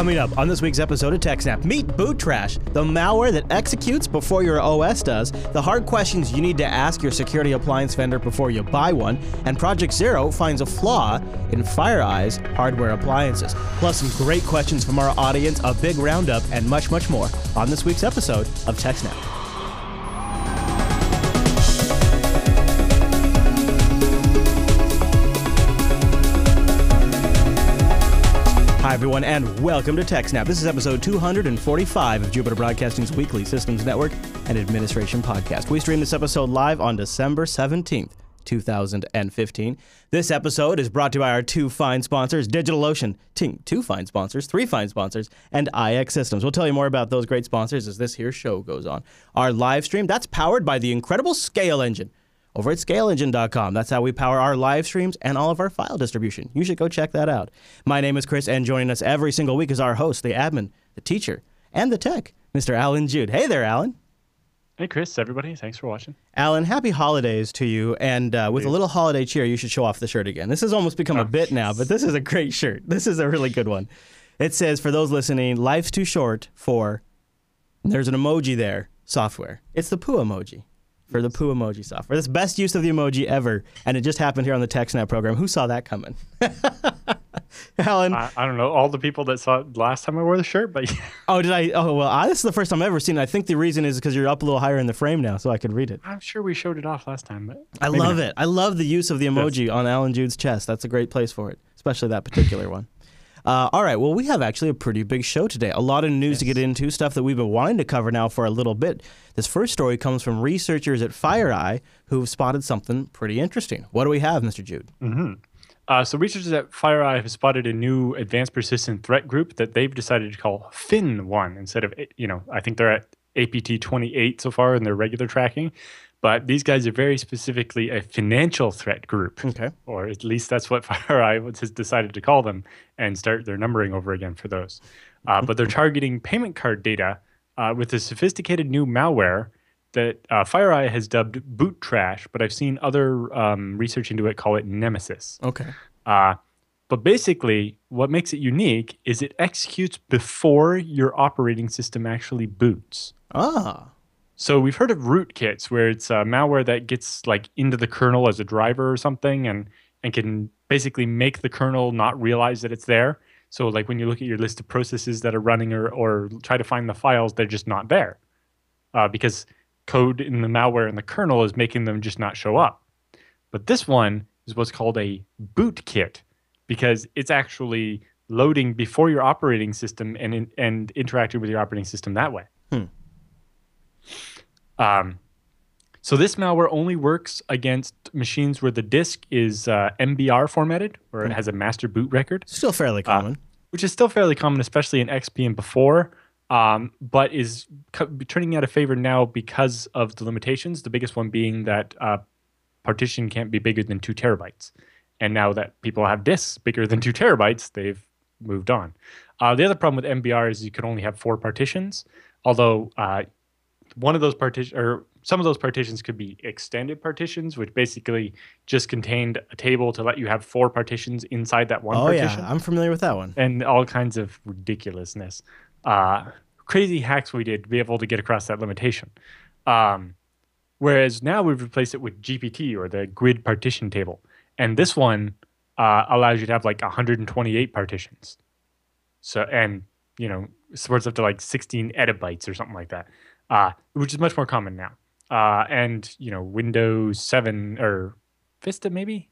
Coming up on this week's episode of TechSnap, meet Boot Trash, the malware that executes before your OS does, the hard questions you need to ask your security appliance vendor before you buy one, and Project Zero finds a flaw in FireEye's hardware appliances. Plus, some great questions from our audience, a big roundup, and much, much more on this week's episode of TechSnap. Everyone, and welcome to TechSnap. This is episode 245 of Jupiter Broadcasting's weekly Systems Network and Administration podcast. We stream this episode live on December 17th. 2015. This episode is brought to you by our two fine sponsors, DigitalOcean, two fine sponsors, three fine sponsors, and IX Systems. We'll tell you more about those great sponsors as this here show goes on. Our live stream, that's powered by the incredible Scale Engine over at scaleengine.com. That's how we power our live streams and all of our file distribution. You should go check that out. My name is Chris, and joining us every single week is our host, the admin, the teacher, and the tech, Mr. Allan Jude. Hey there, Allan. Hey, Chris, everybody. Thanks for watching. Allan, happy holidays to you. And uh, with a little holiday cheer, you should show off the shirt again. This has almost become oh, a bit now, but this is a great shirt. This is a really good one. It says, for those listening, life's too short for, there's an emoji there, software. It's the poo emoji for the poo emoji software. That's best use of the emoji ever, and it just happened here on the TechSnap program. Who saw that coming? Allan, I, I, don't know all the people that saw it last time I wore the shirt, but yeah. oh, did I? Oh, well, I, this is the first time I've ever seen it. I think the reason is because you're up a little higher in the frame now, so I could read it. I'm sure we showed it off last time, but I love not. it. I love the use of the emoji on Allan Jude's chest. That's a great place for it, especially that particular one. Uh, all right. Well, we have actually a pretty big show today. A lot of news yes. to get into, stuff that we've been wanting to cover now for a little bit. This first story comes from researchers at FireEye who've spotted something pretty interesting. What do we have, Mr. Jude? Mm-hmm. Uh, so, researchers at FireEye have spotted a new advanced persistent threat group that they've decided to call Fin1 instead of, you know, I think they're at APT 28 so far in their regular tracking. But these guys are very specifically a financial threat group. Okay. Or at least that's what FireEye has decided to call them and start their numbering over again for those. Uh, but they're targeting payment card data uh, with a sophisticated new malware that uh, FireEye has dubbed boot trash, but I've seen other um, research into it call it Nemesis. Okay. Uh, but basically, what makes it unique is it executes before your operating system actually boots. Ah. So we've heard of rootkits where it's a malware that gets like into the kernel as a driver or something and and can basically make the kernel not realize that it's there. So like when you look at your list of processes that are running or or try to find the files, they're just not there. Uh, because code in the malware in the kernel is making them just not show up. But this one is what's called a bootkit because it's actually loading before your operating system and and interacting with your operating system that way. Hmm. Um, so this malware only works against machines where the disk is uh, MBR formatted, where it hmm. has a master boot record. Still fairly uh, common. Uh, which is still fairly common, especially in XP and before, um, but is co- turning out of favor now because of the limitations. The biggest one being that uh, partition can't be bigger than two terabytes. And now that people have disks bigger than two terabytes, they've moved on. Uh, the other problem with MBR is you can only have four partitions, although uh, one of those partitions or some of those partitions could be extended partitions, which basically just contained a table to let you have four partitions inside that one oh, partition. yeah, I'm familiar with that one. And all kinds of ridiculousness. Uh, crazy hacks we did to be able to get across that limitation. Um, whereas now we've replaced it with GPT or the GUID partition table. And this one uh, allows you to have like 128 partitions. So, and, you know, supports up to like 16 exabytes or something like that uh, which is much more common now. Uh, and you know, Windows 7 or Vista maybe,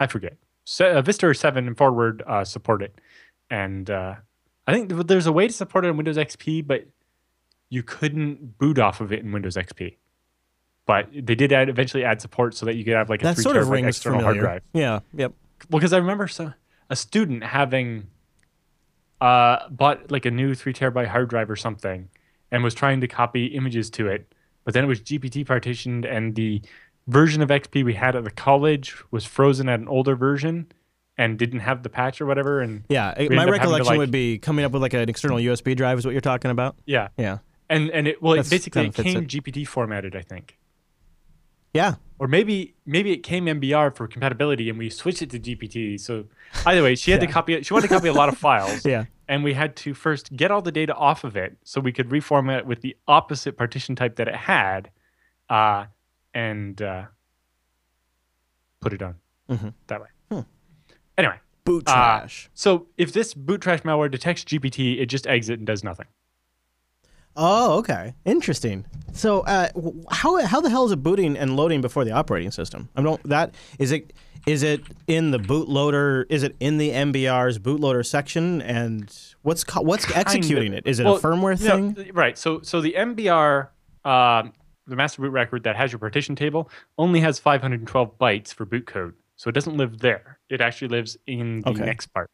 I forget. So, uh, Vista or 7 and forward uh, support it, and uh, I think there's a way to support it in Windows XP, but you couldn't boot off of it in Windows XP. But they did add, eventually add support so that you could have like a that three sort of rings external familiar. hard drive. Yeah. Yep. Well, because I remember so, a student having uh, bought like a new three terabyte hard drive or something and was trying to copy images to it. But then it was GPT partitioned, and the version of XP we had at the college was frozen at an older version and didn't have the patch or whatever. And yeah, my recollection like, would be coming up with like an external USB drive is what you're talking about. Yeah, yeah, and and it well, it basically it came it. GPT formatted, I think. Yeah. Or maybe maybe it came MBR for compatibility and we switched it to GPT. So either way, she had yeah. to copy she wanted to copy a lot of files. yeah. And we had to first get all the data off of it so we could reformat it with the opposite partition type that it had, uh, and uh, put it on Mhm. that way. Hmm. Anyway, Boot Uh, trash. so if this boot trash malware detects GPT, it just exits and does nothing. oh, okay. Interesting. So, uh, how how the hell is it booting and loading before the operating system? I don't that is it is it in the bootloader? Is it in the MBR's bootloader section? And what's what's executing it? Is it Well, a firmware thing? th- right. So so the MBR, uh, the master boot record that has your partition table, only has 512 bytes for boot code. So it doesn't live there. It actually lives in the Okay. next part.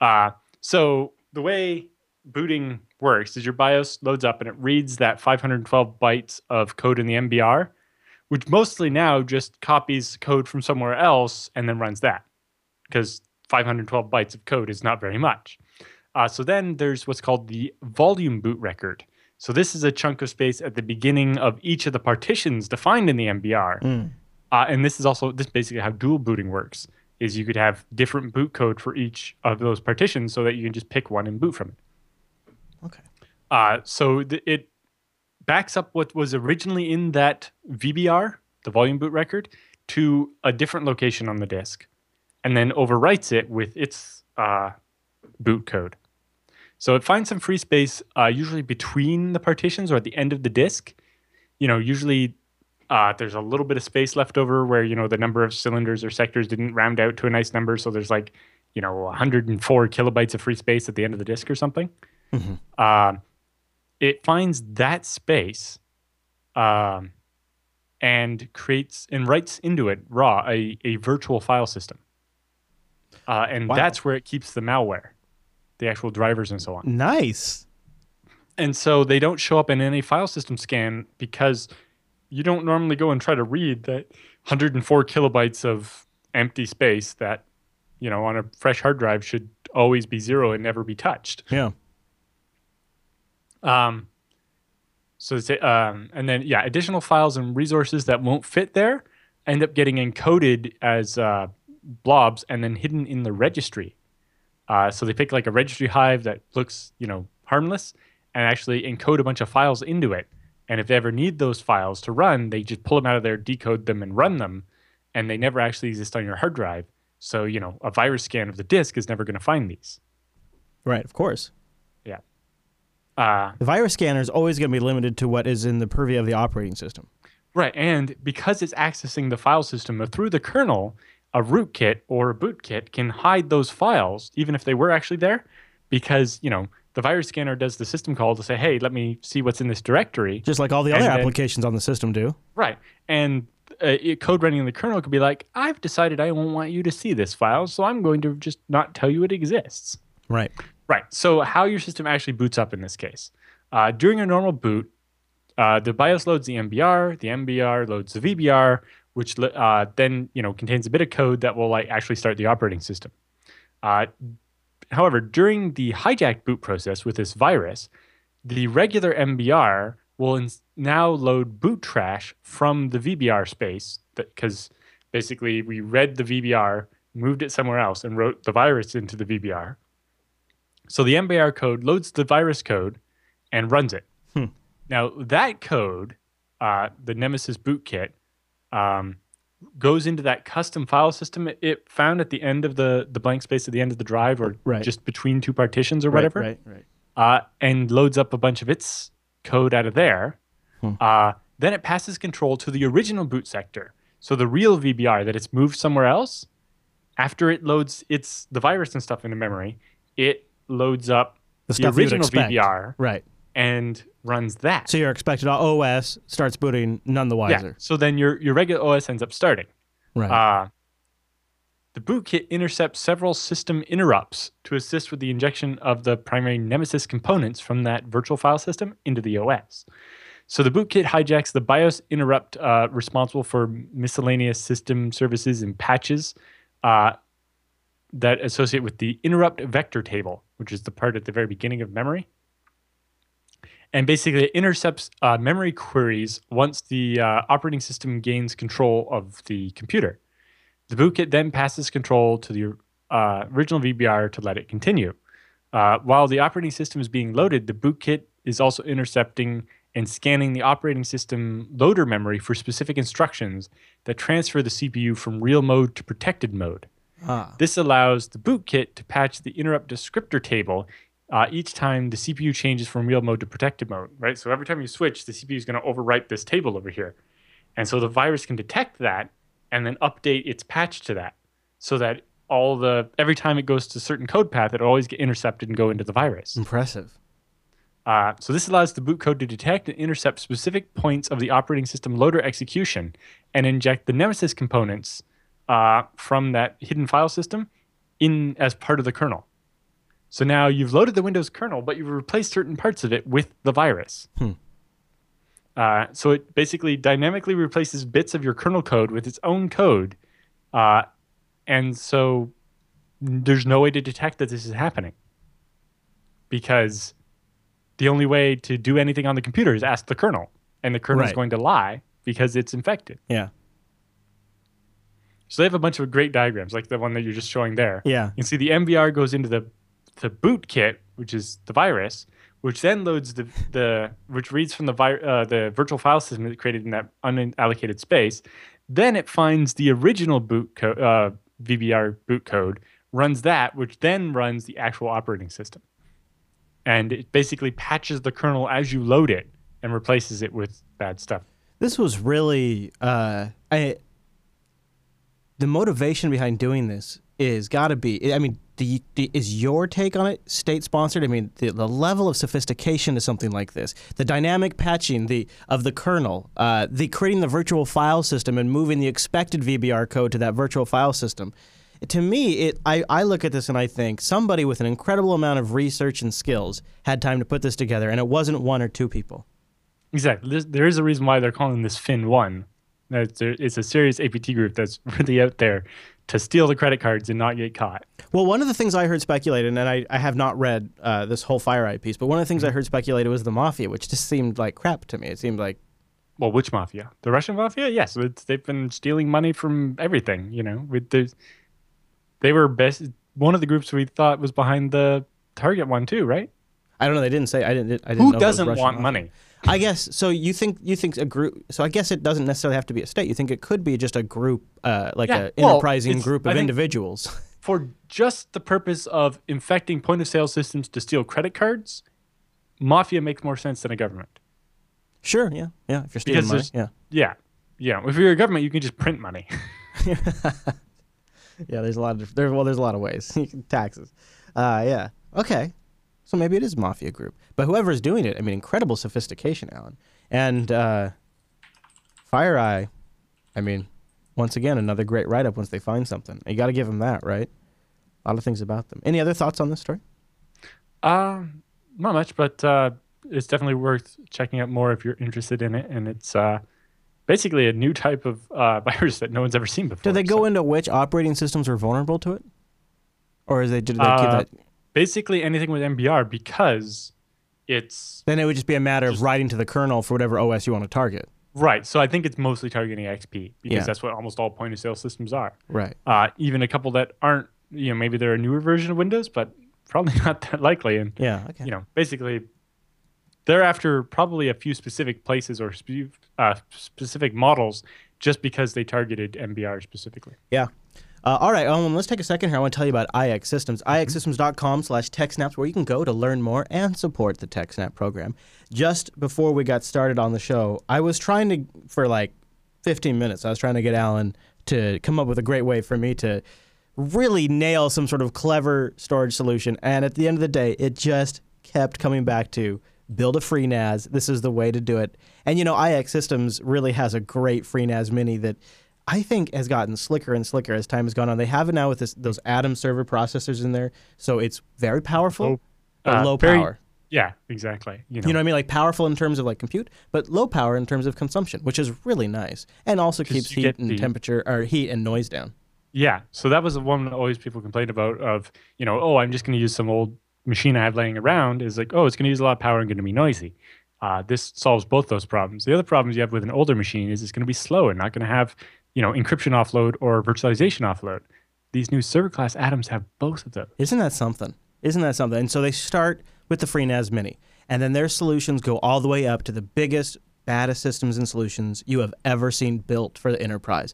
Uh, so the way booting works is your BIOS loads up and it reads that 512 bytes of code in the MBR, which mostly now just copies code from somewhere else and then runs that because 512 bytes of code is not very much. Uh, so then there's what's called the volume boot record. So this is a chunk of space at the beginning of each of the partitions defined in the MBR. Mm. Uh, and this is also this is basically how dual booting works. Is you could have different boot code for each of those partitions so that you can just pick one and boot from it. Okay. Uh, so th- it backs up what was originally in that VBR, the volume boot record, to a different location on the disk, and then overwrites it with its uh, boot code. So it finds some free space, uh, usually between the partitions or at the end of the disk. You know, usually uh, there's a little bit of space left over where you know the number of cylinders or sectors didn't round out to a nice number, so there's like you know 104 kilobytes of free space at the end of the disk or something Mhm. It finds that space um, and creates and writes into it raw a, a virtual file system uh, and Wow. that's where it keeps the malware the actual drivers and so on Nice. and so they don't show up in any file system scan because you don't normally go and try to read that 104 kilobytes of empty space that you know on a fresh hard drive should always be zero and never be touched Yeah. Um, so um, and then yeah, additional files and resources that won't fit there end up getting encoded as uh, blobs and then hidden in the registry. Uh, so they pick like a registry hive that looks you know harmless and actually encode a bunch of files into it. And if they ever need those files to run, they just pull them out of there, decode them, and run them. And they never actually exist on your hard drive. So you know a virus scan of the disk is never going to find these. Right. Of course. Uh, The virus scanner is always going to be limited to what is in the purview of the operating system. Right, and because it's accessing the file system through the kernel, a rootkit or a bootkit can hide those files, even if they were actually there, because you know the virus scanner does the system call to say, "Hey, let me see what's in this directory." Just like all the And other then- applications on the system do. Right, and uh, it, code running in the kernel could be like, "I've decided I won't want you to see this file, so I'm going to just not tell you it exists." Right. Right. So how your system actually boots up in this case. Uh, during a normal boot, uh, the BIOS loads the MBR, the MBR loads the VBR, which uh, then you know contains a bit of code that will like actually start the operating system. Uh, however, during the hijacked boot process with this virus, the regular MBR will now load boot trash from the VBR space because basically we read the VBR, moved it somewhere else, and wrote the virus into the VBR. So the MBR code loads the virus code and runs it. Hmm. Now that code, uh, the Nemesis bootkit, um, goes into that custom file system it, it found at the end of the the blank space at the end of the drive, or Right. just between two partitions or whatever, Right. Right. uh, and loads up a bunch of its code out of there. Hmm. Uh, then it passes control to the original boot sector. So the real VBR that it's moved somewhere else. After it loads its the virus and stuff into memory, it loads up The the, original. VBR Right. and runs that. So your expected OS starts booting none the yeah. wiser. So then your your regular OS ends up starting. Right. Uh, the bootkit intercepts several system interrupts to assist with the injection of the primary Nemesis components from that virtual file system into the OS. So the bootkit hijacks the BIOS interrupt uh, responsible for miscellaneous system services and patches uh, that associate with the interrupt vector table, which is the part at the very beginning of memory. And basically, it intercepts uh, memory queries once the uh, operating system gains control of the computer. The bootkit then passes control to the uh, original VBR to let it continue. Uh, while the operating system is being loaded, the bootkit is also intercepting and scanning the operating system loader memory for specific instructions that transfer the CPU from real mode to protected mode. Ah. This allows the bootkit to patch the interrupt descriptor table uh, each time the CPU changes from real mode to protected mode, right? So every time you switch, the CPU is going to overwrite this table over here. And so the virus can detect that and then update its patch to that so that all the every time it goes to a certain code path, it'll always get intercepted and go into the virus. Impressive. Uh, so this allows the boot code to detect and intercept specific points of the operating system loader execution and inject the Nemesis components uh, from that hidden file system in as part of the kernel. So now you've loaded the Windows kernel, but you've replaced certain parts of it with the virus. Hmm. Uh, so it basically dynamically replaces bits of your kernel code with its own code, uh, and so there's no way to detect that this is happening because the only way to do anything on the computer is ask the kernel, and the kernel is Right. going to lie because it's infected. Yeah. So they have a bunch of great diagrams, like the one that you're just showing there. Yeah. You can see the MBR goes into the the boot kit, which is the virus, which then loads the the which reads from the vi- uh, the virtual file system that created in that unallocated space. Then it finds the original boot code, uh, VBR boot code, runs that, which then runs the actual operating system, and it basically patches the kernel as you load it and replaces it with bad stuff. This was really uh, I, the motivation behind doing this is got to be. I mean, the, the, is your take on it state sponsored? I mean, the, the level of sophistication to something like this, the dynamic patching the of the kernel, uh, the creating the virtual file system and moving the expected VBR code to that virtual file system. To me, it I, I look at this and I think somebody with an incredible amount of research and skills had time to put this together, and it wasn't one or two people. Exactly. There's, there is a reason why they're calling this Fin One. It's a, it's a serious APT group that's really out there to steal the credit cards and not get caught. Well, one of the things I heard speculated, and I, I have not read uh, this whole FireEye piece, but one of the things I heard speculated was the mafia, which just seemed like crap to me. It seemed like Well, which mafia? The Russian mafia? Yes, they've been stealing money from everything. You know, with the, they were best. One of the groups we thought was behind the Target one too, right? I don't know. They didn't say. I didn't. I didn't Who know if it was doesn't want mafia. money? I guess so. You think you think a group? So I guess it doesn't necessarily have to be a state. You think it could be just a group, uh, like Yeah, a well, enterprising group of individuals. For just the purpose of infecting point of sale systems to steal credit cards, mafia makes more sense than a government. sure. Yeah. Yeah. If you're stealing Because money. Yeah. Yeah, yeah. If you're a government, you can just print money. Yeah. There's a lot of there. Well, there's a lot of ways. You can- Taxes. Uh, yeah. Okay. So maybe it is mafia group, but whoever is doing it, I mean, incredible sophistication, Allan. And uh, FireEye, I mean, once again, another great write-up once they find something. You got to give them that, right? A lot of things about them. Any other thoughts on this story? Um, not much, but uh, it's definitely worth checking out more if you're interested in it. And it's uh, basically a new type of uh, virus that no one's ever seen before. Do they go So into which operating systems are vulnerable to it, or is they did they keep Uh, that? Basically anything with MBR because it's Then it would just be a matter of writing to the kernel for whatever OS you want to target. right. So I think it's mostly targeting XP because Yeah. that's what almost all point of sale systems are. Right. Uh, even a couple that aren't, you know, maybe they're a newer version of Windows, but probably not that likely. And Yeah. Okay. you know, basically, they're after probably a few specific places or spe- uh, specific models just because they targeted MBR specifically. Yeah. Uh, all right, um, let's take a second here. I want to tell you about iX Systems. iXsystems.com slash TechSnaps, where you can go to learn more and support the TechSnap program. Just before we got started on the show, I was trying to, for like 15 minutes, I was trying to get Allan to come up with a great way for me to really nail some sort of clever storage solution. And at the end of the day, it just kept coming back to build a FreeNAS. This is the way to do it. And you know, iX Systems really has a great FreeNAS mini that I think has gotten slicker and slicker as time has gone on. They have it now with this, those Atom server processors in there, so it's very powerful, uh, low very- power. Yeah, exactly. You know, You know what I mean? Like powerful in terms of like compute, but low power in terms of consumption, which is really nice, and also keeps heat and the- temperature or heat and noise down. yeah. So that was the one that always people complained about of, you know, oh, I'm just going to use some old machine I have laying around. Is like, oh, it's going to use a lot of power and going to be noisy. Uh, this solves both those problems. The other problems you have with an older machine is it's going to be slow and not going to have, you know, encryption offload or virtualization offload. These new server class atoms have both of those. Isn't that something? Isn't that something? And so they start with the FreeNAS Mini, and then their solutions go all the way up to the biggest, baddest systems and solutions you have ever seen built for the enterprise.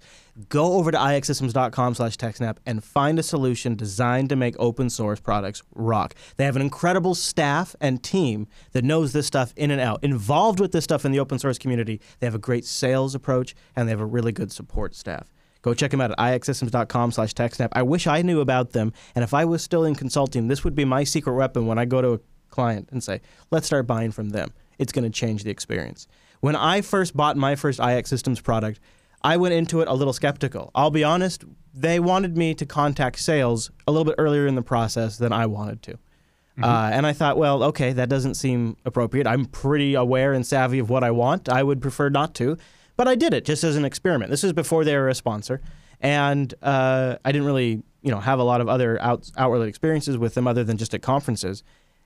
Go over to ixsystems.com slash TechSnap and find a solution designed to make open source products rock. They have an incredible staff and team that knows this stuff in and out, involved with this stuff in the open source community. They have a great sales approach, and they have a really good support staff. Go check them out at ixsystems.com slash TechSnap. I wish I knew about them, and if I was still in consulting, this would be my secret weapon when I go to a client and say, let's start buying from them. It's going to change the experience. When I first bought my first IX Systems product, I went into it a little skeptical. I'll be honest, they wanted me to contact sales a little bit earlier in the process than I wanted to. Mm-hmm. Uh, and I thought, well, okay, that doesn't seem appropriate. I'm pretty aware and savvy of what I want. I would prefer not to. But I did it just as an experiment. This is before they were a sponsor, and uh, I didn't really, you know, have a lot of other out, outward experiences with them other than just at conferences.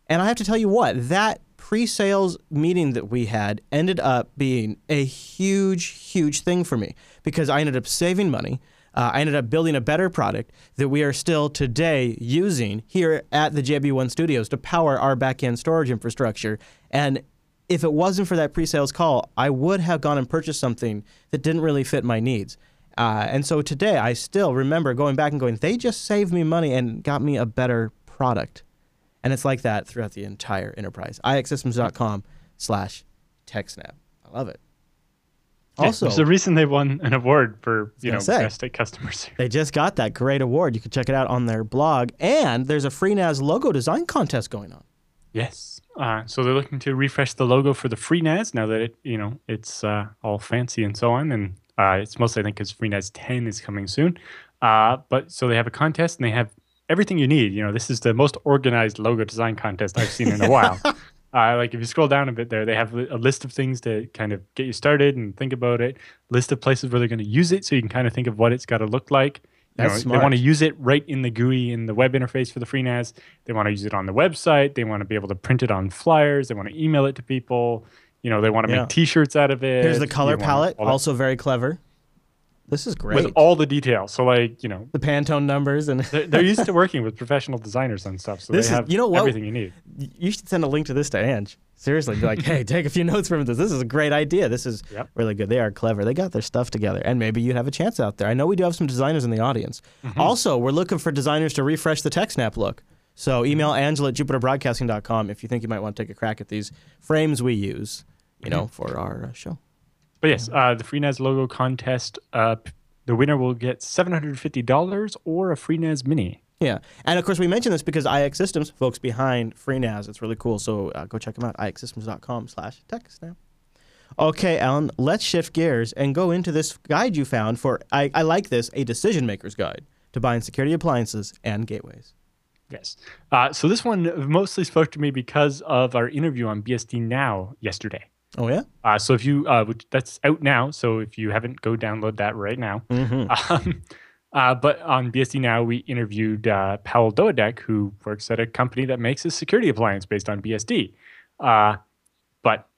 And I have to tell you what, that pre-sales meeting that we had ended up being a huge, huge thing for me because I ended up saving money. Uh, I ended up building a better product that we are still today using here at the JB1 Studios to power our backend storage infrastructure. And if it wasn't for that pre-sales call, I would have gone and purchased something that didn't really fit my needs. Uh, and so today, I still remember going back and going, they just saved me money and got me a better product. And it's like that throughout the entire enterprise. ixsystems.com slash TechSnap. I love it. Also, there's a reason they won an award for you know say, best at customer service. They just got that great award. You can check it out on their blog, and there's a FreeNAS logo design contest going on. Yes, uh, so they're looking to refresh the logo for the FreeNAS now that it, you know, it's uh, all fancy and so on, and uh, it's mostly I think because FreeNAS 10 is coming soon. Uh, but so they have a contest and they have everything you need. You know, this is the most organized logo design contest I've seen in a while. Uh, like if you scroll down a bit there, they have a list of things to kind of get you started and think about it. List of places where they're going to use it, so you can kind of think of what it's got to look like. That's know, smart. They want to use it right in the GUI in the web interface for the FreeNAS. They want to use it on the website. They want to be able to print it on flyers. They want to email it to people. You know, they want to yeah. make T-shirts out of it. Here's the color palette, also very clever. This is great. With all the details. So, like, you know, the Pantone numbers and they're, they're, used to working with professional designers and stuff. So this they have you know what? everything you need. You should send a link to this to Ange. Seriously, be like, hey, take a few notes from this. This is a great idea. This is yep. really good. They are clever. They got their stuff together, and maybe you'd have a chance out there. I know we do have some designers in the audience. Mm-hmm. Also, we're looking for designers to refresh the TechSnap look. So email. Angela at jupiterbroadcasting.com if you think you might want to take a crack at these frames we use, you know, mm-hmm. for our uh, show. But yes, uh, the FreeNAS logo contest, uh, the winner will get $750 or a FreeNAS Mini. Yeah, and of course we mentioned this because IX Systems, folks behind FreeNAS, it's really cool. So uh, go check them out, ixsystems.com/slash TechSnap. Okay, Allan, let's shift gears and go into this guide you found for. I, I like this, a decision maker's guide to buying security appliances and gateways. Yes. Uh, so this one mostly spoke to me because of our interview on BSD Now yesterday. Oh yeah. Uh, so if you uh, that's out now. So if you haven't, go download that right now. Mm-hmm. Um, uh, but on BSD Now, we interviewed uh, Pawel Dawidek, who works at a company that makes a security appliance based on BSD. Uh, but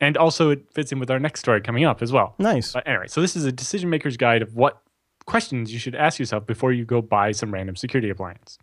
and also it fits in with our next story coming up as well. Nice. But anyway, so this is a decision maker's guide of what questions you should ask yourself before you go buy some random security appliance.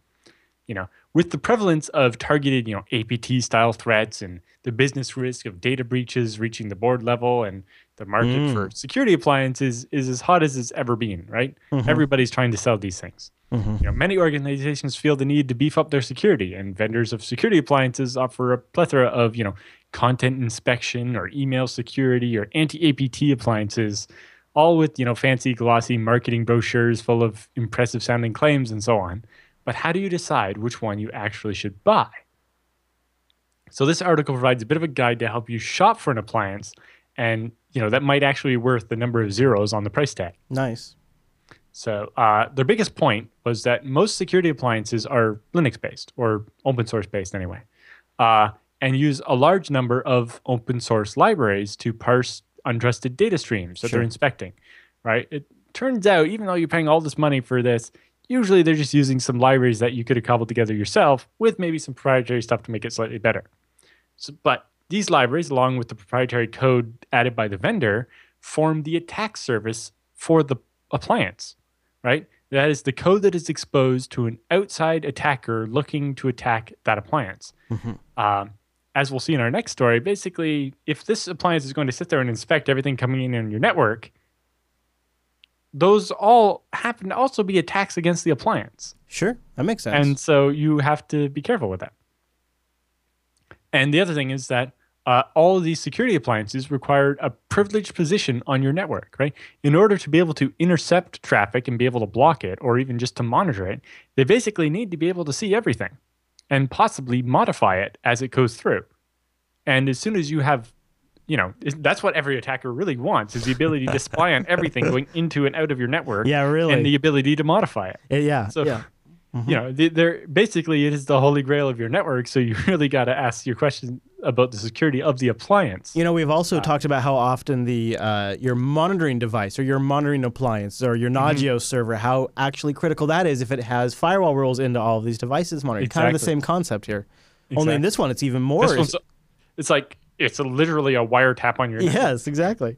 You know, with the prevalence of targeted, you know, APT style threats and the business risk of data breaches reaching the board level and the market mm. for security appliances is as hot as it's ever been, right? Mm-hmm. Everybody's trying to sell these things. Mm-hmm. You know, many organizations feel the need to beef up their security, and vendors of security appliances offer a plethora of, you know, content inspection or email security or anti-APT appliances, all with, you know, fancy glossy marketing brochures full of impressive sounding claims and so on. But how do you decide which one you actually should buy? So this article provides a bit of a guide to help you shop for an appliance and you know that might actually be worth the number of zeros on the price tag. Nice. So uh, their biggest point was that most security appliances are Linux based or open source based anyway, uh, and use a large number of open source libraries to parse untrusted data streams that sure. they're inspecting. Right. It turns out even though you're paying all this money for this, usually they're just using some libraries that you could have cobbled together yourself with maybe some proprietary stuff to make it slightly better. So, but these libraries, along with the proprietary code added by the vendor, form the attack surface for the appliance, right? That is the code that is exposed to an outside attacker looking to attack that appliance. Um, as we'll see in our next story, basically, if this appliance is going to sit there and inspect everything coming in on your network, those all happen to also be attacks against the appliance. Sure, that makes sense. And so you have to be careful with that. And the other thing is that uh, all of these security appliances require a privileged position on your network, right? In order to be able to intercept traffic and be able to block it or even just to monitor it, they basically need to be able to see everything and possibly modify it as it goes through. And as soon as you have, you know, that's what every attacker really wants is the ability to spy on everything going into and out of your network yeah, really. and the ability to modify it Uh, yeah, So- yeah. you know they- they're basically it is the holy grail of your network so you really got to ask your question about the security of the appliance You know, we've also talked about how often the uh, your monitoring device or your monitoring appliance or your Mm-hmm. Nagios server, how actually critical that is if it has firewall rules into all of these devices monitoring. Exactly. Kind of the same concept here. Exactly. Only in this one, it's even more. this one's it's like it's a, literally a wiretap on your network. yes, exactly.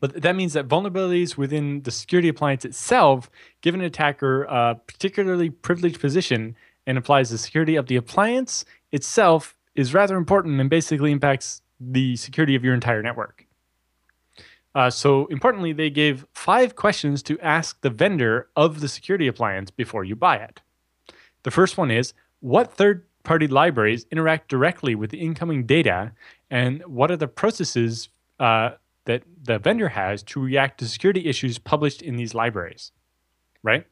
but that means that vulnerabilities within the security appliance itself give an attacker a particularly privileged position and applies the security of the appliance itself is rather important and basically impacts the security of your entire network. Uh, so, importantly, they gave five questions to ask the vendor of the security appliance before you buy it. The first one is What third party libraries interact directly with the incoming data, and what are the processes uh, that the vendor has to react to security issues published in these libraries? Right?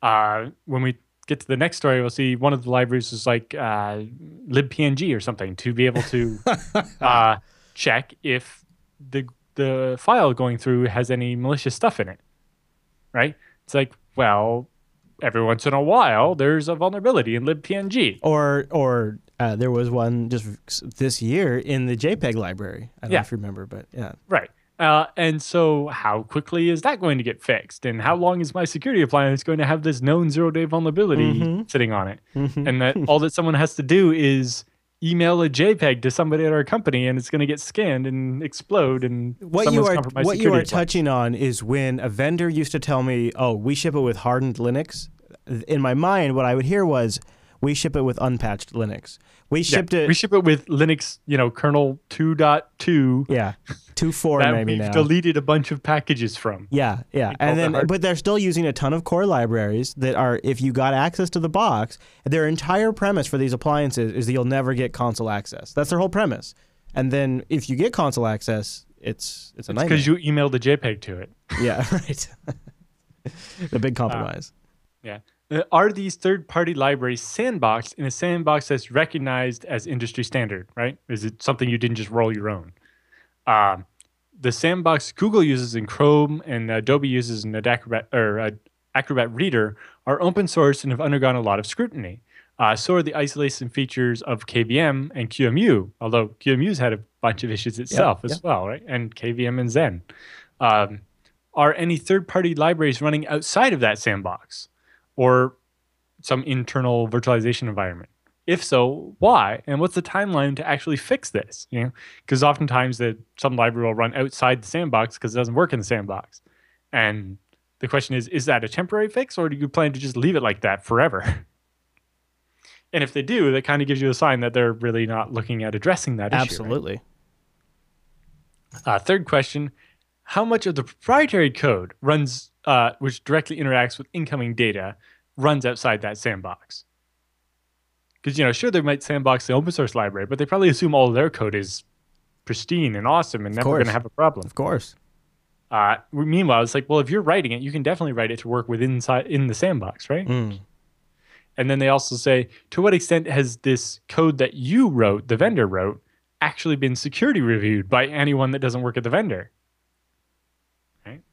Uh, when we get to the next story, we'll see one of the libraries is like uh, libpng or something to be able to uh, check if the the file going through has any malicious stuff in it. Right? It's like, well, every once in a while there's a vulnerability in libpng. Or or uh, there was one just this year in the JPEG library. I don't know Yeah. if you remember, but yeah. Right. Uh, and so, how quickly is that going to get fixed? And how long is my security appliance going to have this known zero day vulnerability Mhm. sitting on it? Mhm. And that all that someone has to do is email a JPEG to somebody at our company, and it's going to get scanned and explode. And what you are what you are touching on is when a vendor used to tell me, "Oh, we ship it with hardened Linux." In my mind, what I would hear was, "We ship it with unpatched Linux." We Yeah, shipped it, We ship it with Linux, you know, kernel 2.2 yeah, two four that maybe we've now. deleted a bunch of packages from. Yeah, yeah, and then hard- but they're still using a ton of core libraries that are if you got access to the box, their entire premise for these appliances is that you'll never get console access. That's their whole premise. And then if you get console access, it's it's a nightmare. Because you emailed a JPEG to it. yeah, right. the Uh, big compromise. Yeah. Uh, Are these third party libraries sandboxed in a sandbox that's recognized as industry standard, right? Is it something you didn't just roll your own? Um, the sandbox Google uses in Chrome and Adobe uses in Acrobat, or uh, Acrobat Reader are open source and have undergone a lot of scrutiny. Uh, so are the isolation features of KVM and QEMU, although QEMU's had a bunch of issues itself as yeah. well, right? And KVM and Xen. Um, are any third party libraries running outside of that sandbox? Or some internal virtualization environment? If so, why? And what's the timeline to actually fix this? You know, because oftentimes that some library will run outside the sandbox because it doesn't work in the sandbox. And the question is, is that a temporary fix or do you plan to just leave it like that forever? And if they do, that kind of gives you a sign that they're really not looking at addressing that issue. right? Absolutely. Uh, third question: How much of the proprietary code runs, uh, which directly interacts with incoming data, runs outside that sandbox? Because you know, sure, they might sandbox the open source library, but they probably assume all of their code is pristine and awesome and never going to have a problem. Of course. Uh, meanwhile, it's like, well, if you're writing it, you can definitely write it to work within inside in the sandbox, right? Mm. And then they also say, to what extent has this code that you wrote, the vendor wrote, actually been security reviewed by anyone that doesn't work at the vendor?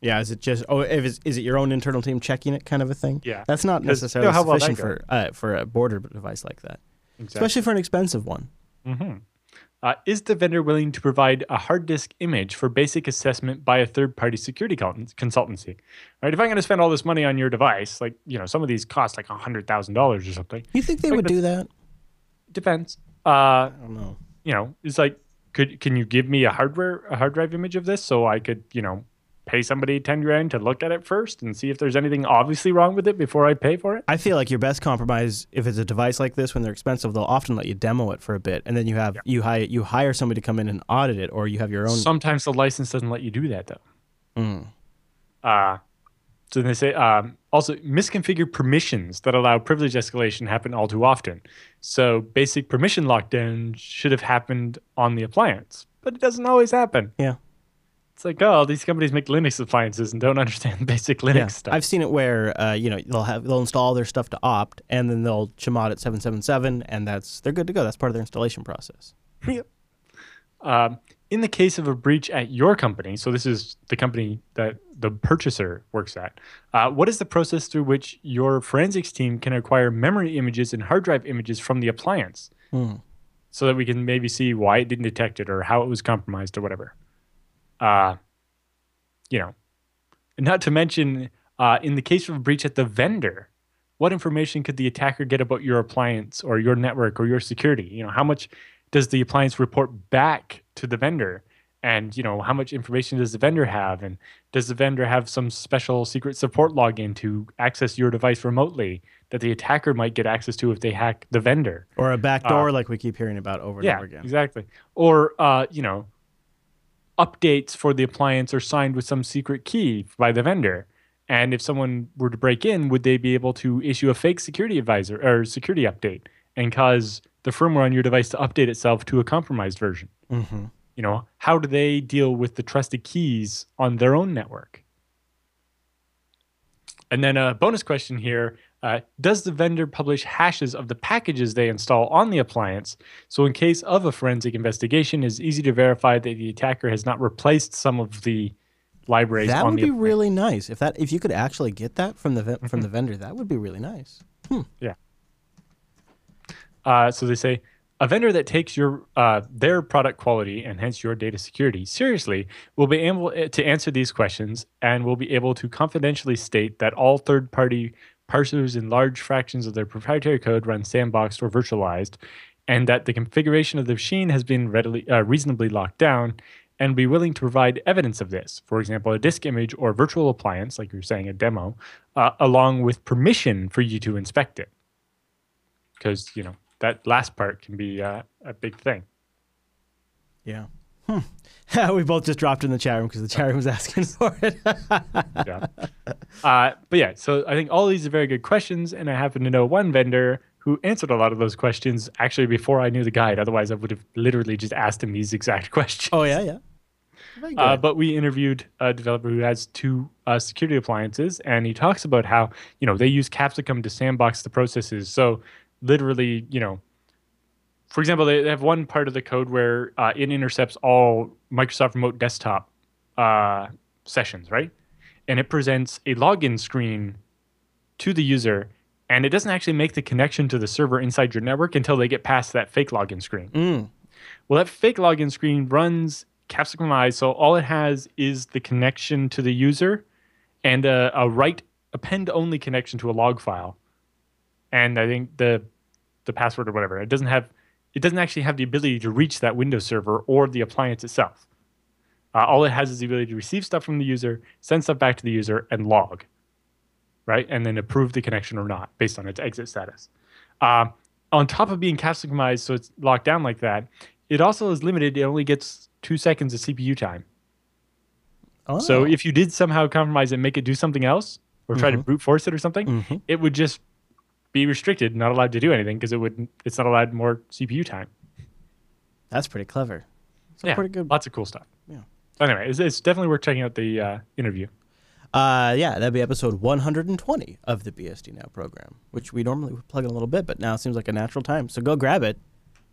Yeah, is it just oh if it's, is it your own internal team checking it kind of a thing? Yeah. That's not 'Cause you necessarily know how well sufficient for uh, for a border device like that. Especially for an expensive one. hmm Uh, is the vendor willing to provide a hard disk image for basic assessment by a third-party security consultancy? Right. If I'm going to spend all this money on your device, like you know, some of these cost like hundred thousand dollars or something. You think they Like would do that? Depends. Uh, I don't know. you know, it's like, could can you give me a hardware a hard drive image of this so I could you know pay somebody 10 grand to look at it first and see if there's anything obviously wrong with it before I pay for it? I feel like your best compromise, if it's a device like this, when they're expensive, they'll often let you demo it for a bit, and then you have you hire you hire somebody to come in and audit it, or you have your own. Sometimes the license doesn't let you do that though. Mm. Uh, so they say um, also misconfigured permissions that allow privilege escalation happen all too often. So basic permission lockdown should have happened on the appliance, but it doesn't always happen. Yeah. It's like, oh, these companies make Linux appliances and don't understand basic Linux Yeah, stuff. I've seen it where uh, you know they'll have they'll install their stuff to opt, and then they'll chmod at seven seven seven, and that's they're good to go. That's part of their installation process. Um, in the case of a breach at your company, so this is the company that the purchaser works at, uh, what is the process through which your forensics team can acquire memory images and hard drive images from the appliance Hmm. so that we can maybe see why it didn't detect it or how it was compromised or whatever? Uh, you know, not to mention, uh, in the case of a breach at the vendor, what information could the attacker get about your appliance or your network or your security? You know, how much does the appliance report back to the vendor? And you know, how much information does the vendor have? And does the vendor have some special secret support login to access your device remotely that the attacker might get access to if they hack the vendor? Or a backdoor, like we keep hearing about over and Uh, yeah, over again. exactly. Or uh, you know, updates for the appliance are signed with some secret key by the vendor. And if someone were to break in, would they be able to issue a fake security advisor or security update and cause the firmware on your device to update itself to a compromised version? hmm You know, how do they deal with the trusted keys on their own network? And then a bonus question here uh, Does the vendor publish hashes of the packages they install on the appliance? So, in case of a forensic investigation, it's easy to verify that the attacker has not replaced some of the libraries That would be appliance. really nice if that if you could actually get that from the from the vendor. That would be really nice. Yeah. Uh, so they say a vendor that takes your uh, their product quality and hence your data security seriously will be able eh, to answer these questions and will be able to confidentially state that all third-party parsers in large fractions of their proprietary code run sandboxed or virtualized, and that the configuration of the machine has been readily uh, reasonably locked down. And be willing to provide evidence of this, for example, a disk image or virtual appliance, like you're saying, a demo, uh, along with permission for you to inspect it because you know that last part can be uh, a big thing. Yeah. Hmm. we both just dropped in the chat room because the chat room was asking for it. Yeah. uh, but yeah, so I think all these are very good questions, and I happen to know one vendor who answered a lot of those questions actually before I knew the guide. Otherwise, I would have literally just asked him these exact questions. oh yeah, yeah. Uh, but we interviewed a developer who has two uh, security appliances, and he talks about how you know they use Capsicum to sandbox the processes. So literally, you know, for example, they they have one part of the code where uh, it intercepts all Microsoft Remote Desktop uh, sessions, right? And it presents a login screen to the user, and it doesn't actually make the connection to the server inside your network until they get past that fake login screen. Mm. Well, that fake login screen runs Capsicum so all it has is the connection to the user and a, a write append only connection to a log file, and I think the the password or whatever. It doesn't have it doesn't actually have the ability to reach that Windows server or the appliance itself. Uh, all it has is the ability to receive stuff from the user, send stuff back to the user, and log, right? And then approve the connection or not based on its exit status. Uh, on top of being capsicumized, so it's locked down like that, it also is limited. It only gets two seconds of CPU time. Oh. So if you did somehow compromise it, and make it do something else, or try to brute force it or something, Mhm. it would just be restricted, not allowed to do anything because it would. It's not allowed more CPU time. that's pretty clever. It's yeah, pretty good. lots of cool stuff. Yeah. Anyway, it's, it's definitely worth checking out the uh, interview. Uh, yeah, that'd be episode 120 of the BSD Now program, which we normally would plug in a little bit, but now it seems like a natural time. So go grab it.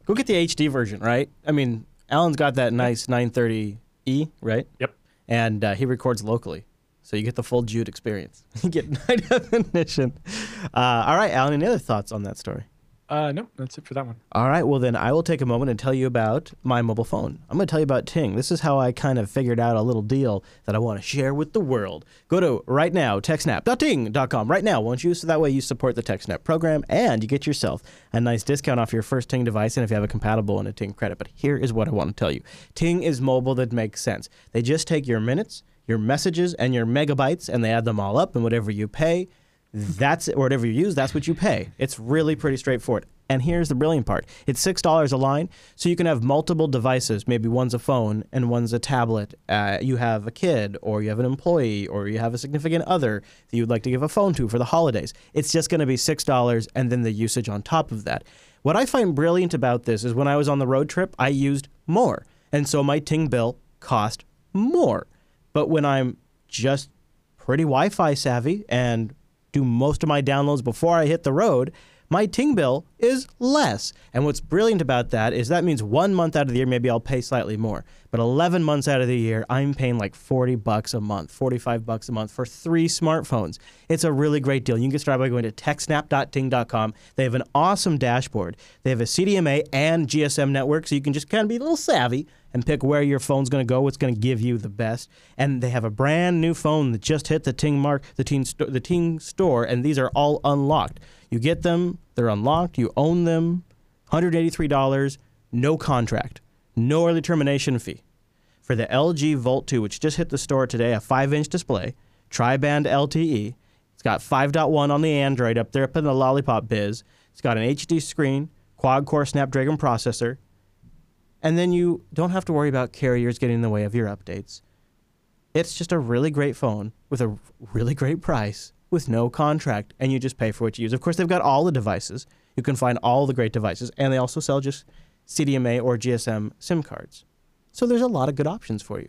Go get the HD version, right? I mean, Allan's got that nice 930E, right? Yep. And uh, he records locally. So you get the full Jude experience. you get high definition. Uh, all right, Allan, any other thoughts on that story? Uh, no, that's it for that one. All right, well, then I will take a moment and tell you about my mobile phone. I'm going to tell you about Ting. This is how I kind of figured out a little deal that I want to share with the world. Go to right now, techsnap.ting.com right now, won't you? So that way you support the TechSnap program and you get yourself a nice discount off your first Ting device and if you have a compatible and a Ting credit. But here is what I want to tell you Ting is mobile that makes sense. They just take your minutes, your messages and your megabytes, and they add them all up, and whatever you pay, that's or whatever you use, that's what you pay. It's really pretty straightforward. And here's the brilliant part it's $6 a line, so you can have multiple devices. Maybe one's a phone and one's a tablet. Uh, you have a kid, or you have an employee, or you have a significant other that you'd like to give a phone to for the holidays. It's just going to be $6 and then the usage on top of that. What I find brilliant about this is when I was on the road trip, I used more. And so my Ting bill cost more. But when I'm just pretty Wi Fi savvy and do most of my downloads before I hit the road, my Ting bill is less. And what's brilliant about that is that means one month out of the year, maybe I'll pay slightly more. But 11 months out of the year, I'm paying like 40 bucks a month, 45 bucks a month for three smartphones. It's a really great deal. You can get started by going to techsnap.ting.com. They have an awesome dashboard. They have a CDMA and GSM network, so you can just kind of be a little savvy and pick where your phone's going to go, what's going to give you the best. And they have a brand new phone that just hit the Ting mark, the Ting, sto- the Ting store, and these are all unlocked. You get them, they're unlocked, you own them, $183, no contract, no early termination fee. For the LG Volt 2, which just hit the store today, a 5 inch display, tri band LTE. It's got 5.1 on the Android up there up in the Lollipop biz. It's got an HD screen, quad core Snapdragon processor. And then you don't have to worry about carriers getting in the way of your updates. It's just a really great phone with a really great price with no contract, and you just pay for what you use. Of course, they've got all the devices. You can find all the great devices, and they also sell just CDMA or GSM SIM cards. So there's a lot of good options for you.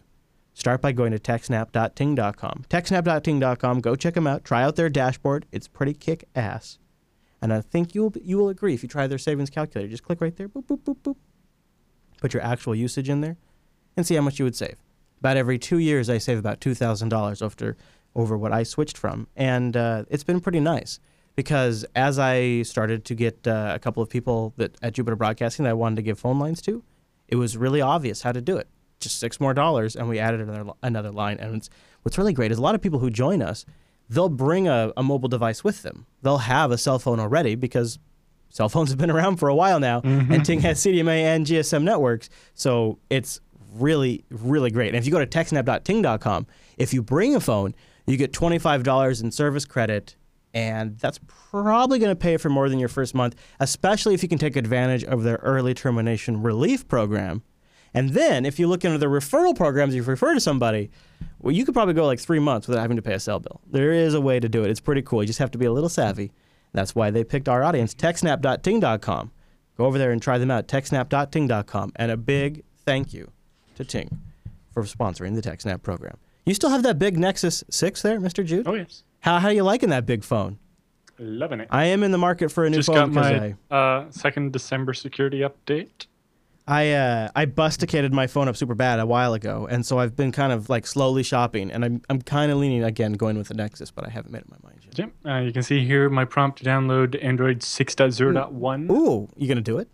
Start by going to techsnap.ting.com. Techsnap.ting.com. Go check them out. Try out their dashboard. It's pretty kick ass. And I think you'll you will agree if you try their savings calculator. Just click right there. Boop boop boop boop. Put your actual usage in there, and see how much you would save. About every two years, I save about two thousand dollars after over what I switched from, and uh, it's been pretty nice because as I started to get uh, a couple of people that at Jupiter Broadcasting that I wanted to give phone lines to, it was really obvious how to do it. Just six more dollars, and we added another another line. And it's, what's really great is a lot of people who join us, they'll bring a, a mobile device with them. They'll have a cell phone already because cell phones have been around for a while now, and mm-hmm. Ting has CDMA and GSM networks, so it's really really great. And if you go to techsnap.ting.com, if you bring a phone, you get $25 in service credit, and that's probably going to pay for more than your first month, especially if you can take advantage of their early termination relief program. And then, if you look into the referral programs, if you refer to somebody, well, you could probably go like three months without having to pay a cell bill. There is a way to do it. It's pretty cool. You just have to be a little savvy. That's why they picked our audience, techsnap.ting.com. Go over there and try them out, techsnap.ting.com. And a big thank you to Ting for sponsoring the TechSnap program. You still have that big Nexus 6 there, Mr. Jude? Oh yes, How, how are you liking that big phone? loving it. I am in the market for a new Just phone got because my I, uh, second December security update. I, uh, I busticated my phone up super bad a while ago, and so I've been kind of like slowly shopping, and I'm, I'm kind of leaning again going with the Nexus, but I haven't made up my mind yet. Yep. Uh, you can see here my prompt to download Android 6.0.1. Ooh, you gonna do it?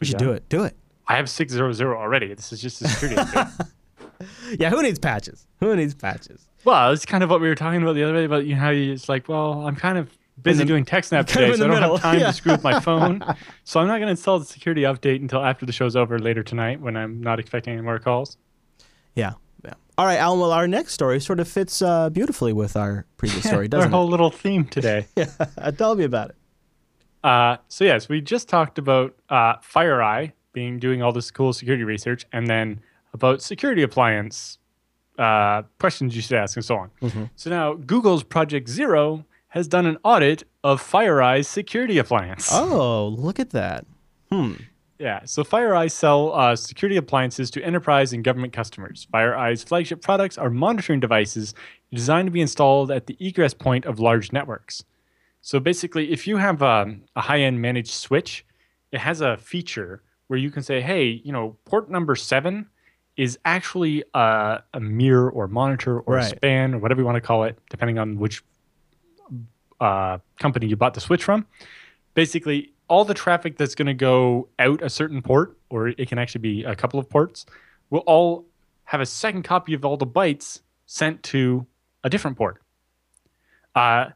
We should Yeah. do it. Do it. I have 6.0.0 already. This is just a security. Yeah, who needs patches? Who needs patches? Well, it's kind of what we were talking about the other day about you know, how you, it's like, well, I'm kind of busy the- doing TechSnap today, so I don't middle, have time yeah. to screw with my phone. so I'm not going to install the security update until after the show's over later tonight when I'm not expecting any more calls. Yeah, yeah. All right, Allan. Well, our next story sort of fits uh, beautifully with our previous story, doesn't it? Our whole little theme today. Yeah. Tell me about it. Uh, so yes, we just talked about uh, FireEye being doing all this cool security research, and then about security appliance uh, questions you should ask, and so on. Mm-hmm. So now Google's Project Zero has done an audit of FireEye's security appliance. Oh, look at that. Hmm. Yeah, so FireEye sell uh, security appliances to enterprise and government customers. FireEye's flagship products are monitoring devices designed to be installed at the egress point of large networks. So basically, if you have um, a high-end managed switch, it has a feature where you can say, "Hey, you know, port number seven is actually a, a mirror or monitor or a Right. span or whatever you want to call it, depending on which uh, company you bought the switch from." basically all the traffic that's going to go out a certain port, or it can actually be a couple of ports, will all have a second copy of all the bytes sent to a different port. Uh,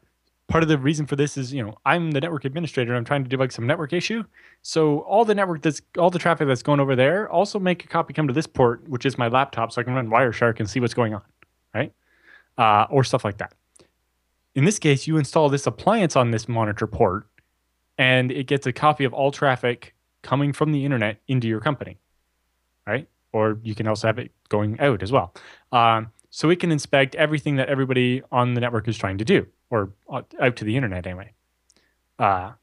part of the reason for this is, you know, I'm the network administrator. I'm trying to debug some network issue. So all the network that's all the traffic that's going over there, also make a copy come to this port, which is my laptop, so I can run Wireshark and see what's going on. Right uh, or stuff like that. In this case, you install this appliance on this monitor port, and it gets a copy of all traffic coming from the internet into your company, right? Or you can also have it going out as well. Um, so it can inspect everything that everybody on the network is trying to do, or out to the internet anyway. Uh,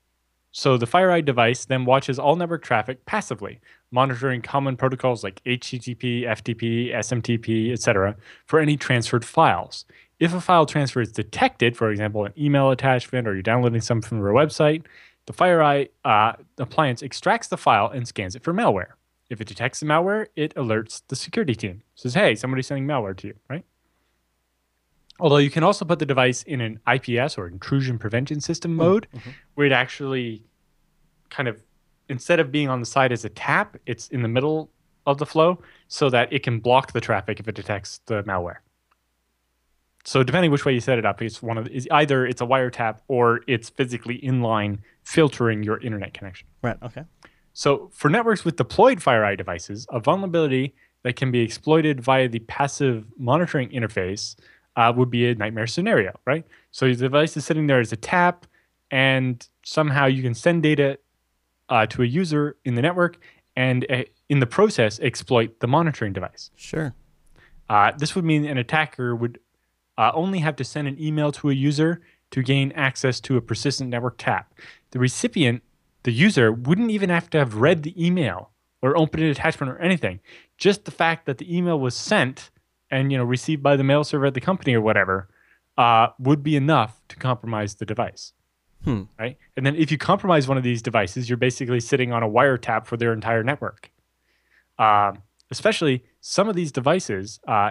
so the FireEye device then watches all network traffic passively, monitoring common protocols like HTTP, FTP, SMTP, etc., for any transferred files. If a file transfer is detected, for example, an email attachment or you're downloading something from a website, the FireEye uh, appliance extracts the file and scans it for malware. If it detects the malware, it alerts the security team. says, "Hey, somebody's sending malware to you," right? Although you can also put the device in an IPS or intrusion prevention system Hmm. mode, Mm-hmm. where it actually kind of instead of being on the side as a tap, it's in the middle of the flow so that it can block the traffic if it detects the malware. So depending which way you set it up, it's one of is either it's a wiretap or it's physically inline filtering your internet connection. Right. Okay. So, for networks with deployed FireEye devices, a vulnerability that can be exploited via the passive monitoring interface uh, would be a nightmare scenario, right? So, your device is sitting there as a tap, and somehow you can send data uh, to a user in the network, and uh, in the process, exploit the monitoring device. Sure. Uh, this would mean an attacker would uh, only have to send an email to a user to gain access to a persistent network tap. The recipient, the user, wouldn't even have to have read the email or opened an attachment or anything. Just the fact that the email was sent and you know received by the mail server at the company or whatever uh, would be enough to compromise the device. Hmm. Right, and then if you compromise one of these devices, you're basically sitting on a wiretap for their entire network. Um, especially some of these devices, uh,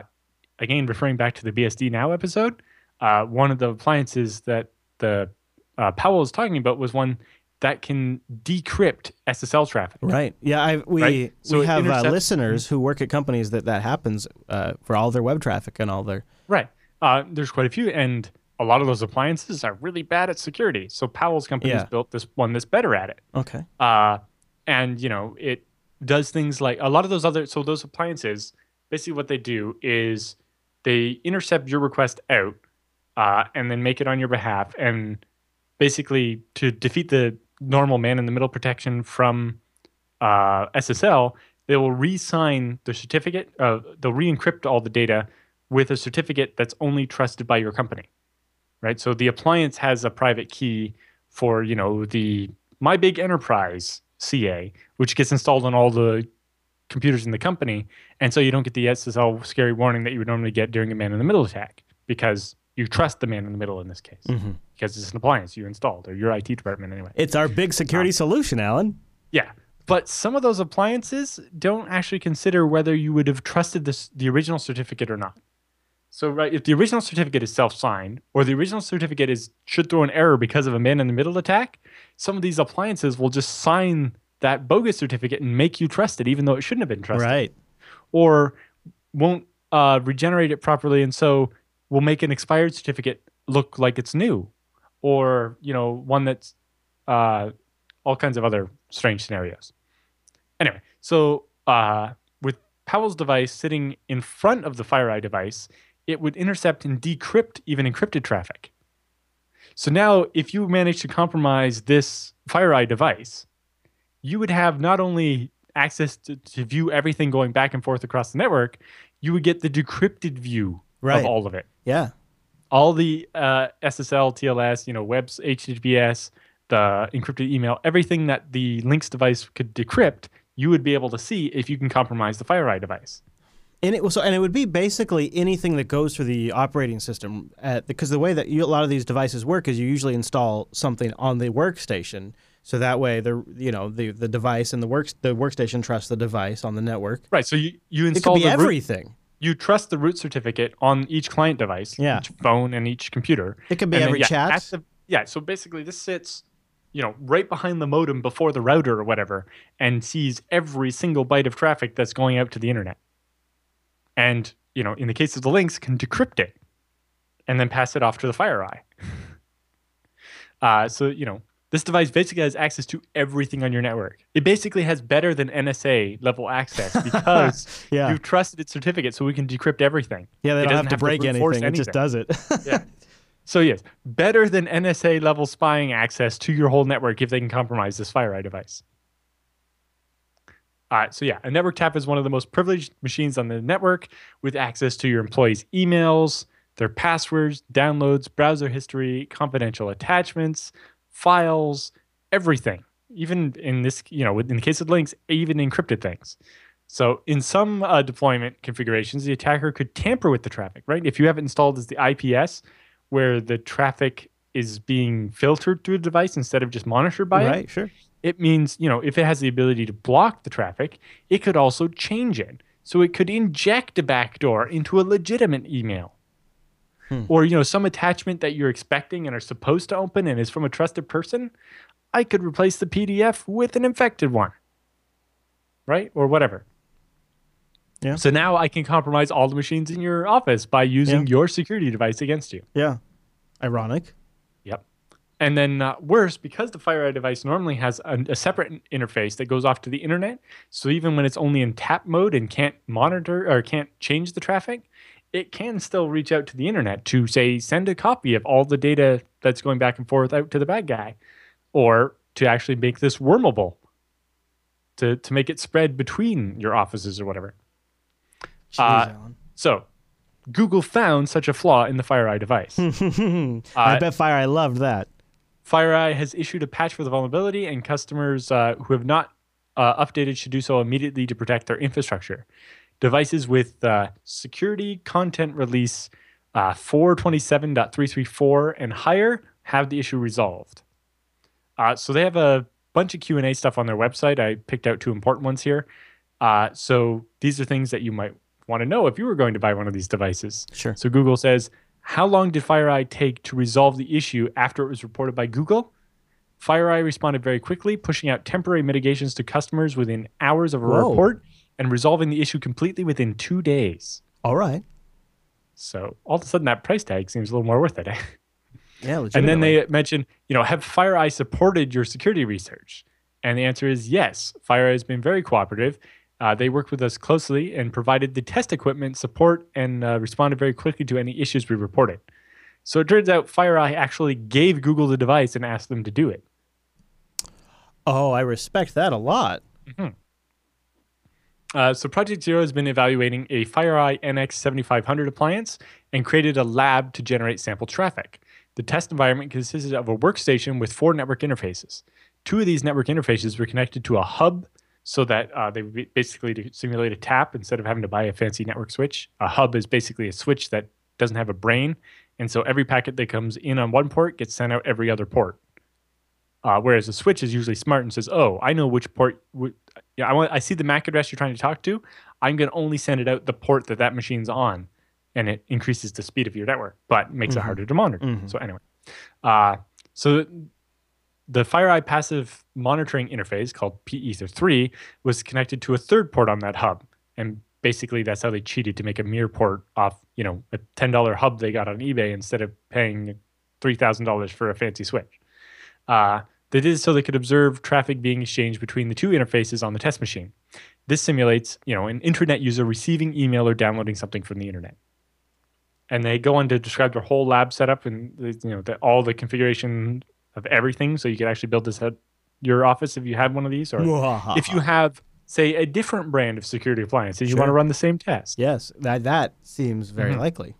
again, referring back to the BSD Now episode, uh, one of the appliances that the uh, Pawel was talking about was one that can decrypt SSL traffic. Right. Yeah. I we Right. So we have uh, listeners who work at companies that that happens uh, for all their web traffic and all their. Right. Uh, there's quite a few, and a lot of those appliances are really bad at security. So Pawel's company has Yeah. built this one that's better at it. Okay. uh, and you know it does things like a lot of those other so those appliances basically what they do is they intercept your request out uh, and then make it on your behalf and basically to defeat the normal man in the middle protection from uh, ssl they will re-sign the certificate uh, they'll re-encrypt all the data with a certificate that's only trusted by your company right? So the appliance has a private key for you know the my big enterprise ca which gets installed on all the computers in the company and so you don't get the ssl scary warning that you would normally get during a man in the middle attack because you trust the man in the middle in this case hmm because it's an appliance you installed or your it department anyway. It's our big security solution, Allan. yeah but some of those appliances don't actually consider whether you would have trusted this the original certificate or not. So right if the original certificate is self-signed or the original certificate is should throw an error because of a man in the middle attack some of these appliances will just sign that bogus certificate and make you trust it even though it shouldn't have been trusted. Right. or won't uh, regenerate it properly and so will make an expired certificate look like it's new. Or you know one that's uh, all kinds of other strange scenarios. Anyway so uh, with Pawel's device sitting in front of the fireeye device it would intercept and decrypt even encrypted traffic. So now if you manage to compromise this fireeye device you would have not only access to, to view everything going back and forth across the network, you would get the decrypted view Right. of all of it. Yeah. All the uh, SSL, TLS, you know, webs, HTTPS, the encrypted email, everything that the Lynx device could decrypt, you would be able to see if you can compromise the FireEye device. And it was, and it would be basically anything that goes through the operating system, uh, because the way that you, a lot of these devices work is you usually install something on the workstation, so that way the you know the the device and the work the workstation trusts the device on the network. Right. So you, you It could install be the root, everything. you trust the root certificate on each client device, Yeah. each phone and each computer. It could be And then, every yeah, chat. the- yeah. So basically, this sits, you know, right behind the modem before the router or whatever, and sees every single byte of traffic that's going out to the internet. And you know, in the case of the links, can decrypt it, and then pass it off to the FireEye. uh, so you know, This device basically has access to everything on your network. It basically has better than NSA level access because Yeah. you've trusted its certificate so we can decrypt everything. Yeah, they It don't doesn't have to break brute force anything. It just does it. Yeah. So yes, better than NSA level spying access to your whole network if they can compromise this FireEye device. All right, so yeah, a network tap is one of the most privileged machines on the network with access to your employees' emails, their passwords, downloads, browser history, confidential attachments, files, everything. Even in this, you know, in the case of links, even encrypted things. So in some uh, deployment configurations, the attacker could tamper with the traffic, right? If you have it installed as the IPS, where the traffic is being filtered through the device instead of just monitored by it, right, sure. it means, you know, if it has the ability to block the traffic, it could also change it. So it could inject a backdoor into a legitimate email. Hmm. Or, you know, some attachment that you're expecting and are supposed to open and is from a trusted person, I could replace the PDF with an infected one. Right? Or whatever. Yeah. So now I can compromise all the machines in your office by using Yeah. your security device against you. Yeah. Ironic. Yep. And then uh, worse, because the FireEye device normally has a, a separate interface that goes off to the internet, so even when it's only in tap mode and can't monitor or can't change the traffic, it can still reach out to the internet to say send a copy of all the data that's going back and forth out to the bad guy, or to actually make this wormable, to to make it spread between your offices or whatever. Jeez, Uh. So. Google found such a flaw in the FireEye device. I bet fireeye loved that. FireEye has issued a patch for the vulnerability, and customers uh, who have not uh, updated should do so immediately to protect their infrastructure. Devices with uh, security content release uh, 427.334 and higher have the issue resolved. Uh, so they have a bunch of Q and A stuff on their website. I picked out two important ones here. Uh, so these are things that you might want to know if you were going to buy one of these devices. Sure. So Google says, how long did FireEye take to resolve the issue after it was reported by Google? FireEye responded very quickly, pushing out temporary mitigations to customers within hours of a Whoa. report and resolving the issue completely within two days. All right. So all of a sudden, that price tag seems a little more worth it. Yeah, and then they mention, you know, have FireEye supported your security research? And the answer is yes. FireEye has been very cooperative. Uh, they worked with us closely and provided the test equipment support and uh, responded very quickly to any issues we reported. So it turns out FireEye actually gave Google the device and asked them to do it. Oh, I respect that a lot. Uh, so Project Zero has been evaluating a FireEye NX 7500 appliance and created a lab to generate sample traffic. The test environment consisted of a workstation with four network interfaces. Two of these network interfaces were connected to a hub so that uh, they basically simulate a tap instead of having to buy a fancy network switch. A hub is basically a switch that doesn't have a brain, and so every packet that comes in on one port gets sent out every other port. Uh, whereas a switch is usually smart and says, "Oh, I know which port. Yeah, I want. I see the MAC address you're trying to talk to. I'm going to only send it out the port that that machine's on, and it increases the speed of your network, but makes it Mhm. harder to monitor. Mhm. So anyway, uh, so the FireEye passive monitoring interface called PEther3 was connected to a third port on that hub, and basically that's how they cheated to make a mirror port off, you know, a ten dollar hub they got on eBay instead of paying three thousand dollars for a fancy switch. Uh, they did it so they could observe traffic being exchanged between the two interfaces on the test machine. This simulates, you know, an internet user receiving email or downloading something from the internet. And they go on to describe their whole lab setup and you know the, all the configuration of everything, so you could actually build this at your office if you had one of these, or if you have, say, a different brand of security appliance and you want to run the same test. yes, that that seems very Mhm. likely.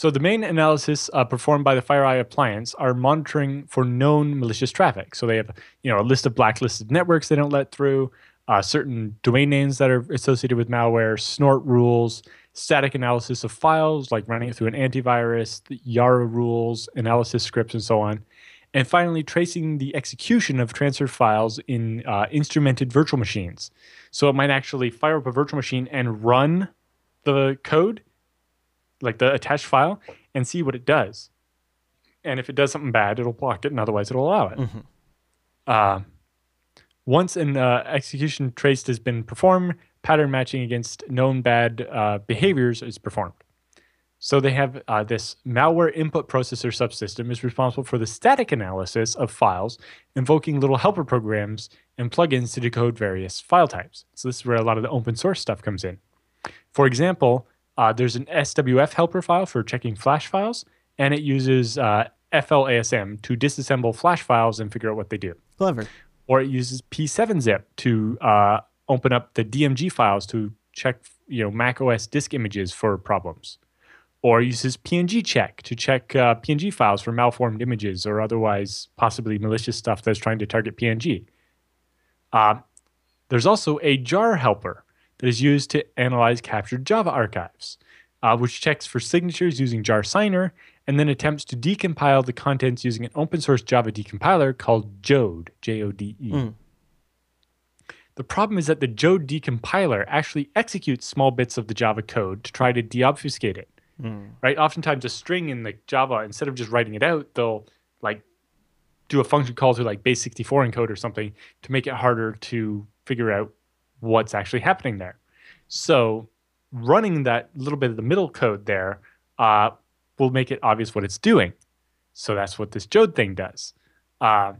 So the main analysis uh, performed by the FireEye appliance are monitoring for known malicious traffic. So they have, you know, a list of blacklisted networks they don't let through, uh, certain domain names that are associated with malware, snort rules, static analysis of files, like running it through an antivirus, Yara rules, analysis scripts, and so on. And finally, tracing the execution of transfer files in uh, instrumented virtual machines. So it might actually fire up a virtual machine and run the code like the attached file and see what it does. And if it does something bad, it'll block it, and otherwise, it'll allow it. Mhm. Uh, once an uh, execution traced has been performed, pattern matching against known bad uh, behaviors is performed. So they have uh, this malware input processor subsystem is responsible for the static analysis of files, invoking little helper programs and plugins to decode various file types. So this is where a lot of the open source stuff comes in. For example, uh, there's an SWF helper file for checking flash files, and it uses uh, FLASM to disassemble flash files and figure out what they do. Clever. Or it uses P7zip to uh, open up the DMG files to check, you know, Mac OS disk images for problems. Or uses PNG check to check uh, PNG files for malformed images or otherwise possibly malicious stuff that's trying to target PNG. Uh, there's also a jar helper that is used to analyze captured Java archives, uh, which checks for signatures using jar signer and then attempts to decompile the contents using an open source Java decompiler called Jode, J O D E. Mm. The problem is that the Jode decompiler actually executes small bits of the Java code to try to deobfuscate it. Mm. Right? Oftentimes, a string in the Java, instead of just writing it out, they'll like do a function call to like base64 encode or something to make it harder to figure out what's actually happening there. So, running that little bit of the middle code there uh, will make it obvious what it's doing. So that's what this Jode thing does. Uh,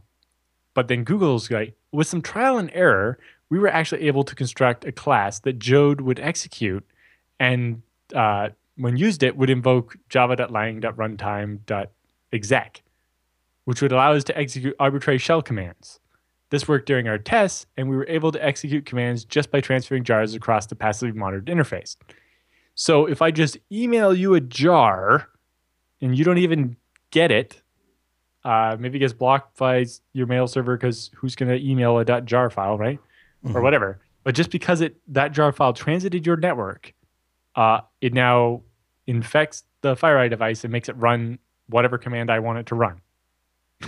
but then Google's like, with some trial and error, we were actually able to construct a class that Jode would execute, and uh, when used, it would invoke java.lang.runtime.exec, which would allow us to execute arbitrary shell commands. This worked during our tests, and we were able to execute commands just by transferring jars across the passively monitored interface. So if I just email you a jar and you don't even get it, uh, maybe it gets blocked by your mail server because who's going to email a .jar file, right? Or Mhm. whatever. But just because it that jar file transited your network, uh, it now infects the FireEye device and makes it run whatever command I want it to run.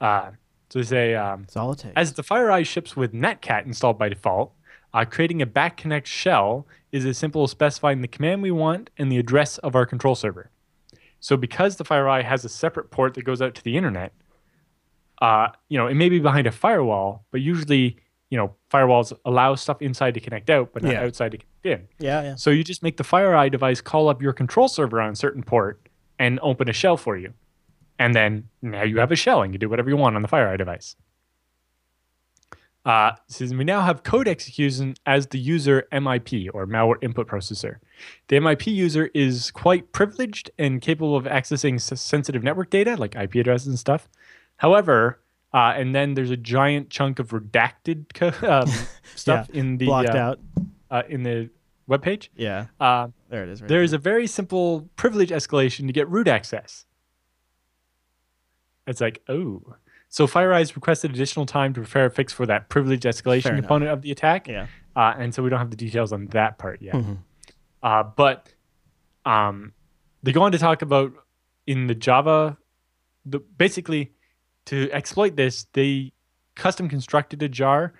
uh, so they say um, That's all it as the FireEye ships with Netcat installed by default, uh, creating a back connect shell is as simple as specifying the command we want and the address of our control server. So because the FireEye has a separate port that goes out to the internet, uh, you know, it may be behind a firewall, but usually, you know, firewalls allow stuff inside to connect out, but not Yeah. outside to connect in. yeah, yeah. So you just make the FireEye device call up your control server on a certain port and open a shell for you. And then now you have a shell and you do whatever you want on the FireEye device. Uh, says we now have code execution as the user MIP or malware input processor. The MIP user is quite privileged and capable of accessing s- sensitive network data like IP addresses and stuff. However, uh, and then there's a giant chunk of redacted co- um, stuff in the Blocked uh, out. uh, in the web page. Yeah. Uh, There it is. Right there is a very simple privilege escalation to get root access. It's like, oh. So FireEye's requested additional time to prepare a fix for that privilege escalation Fair enough. component of the attack. Yeah. Uh, and so we don't have the details on that part yet. Mhm. Uh, but um, they go on to talk about in the Java, the, basically to exploit this, they custom constructed a jar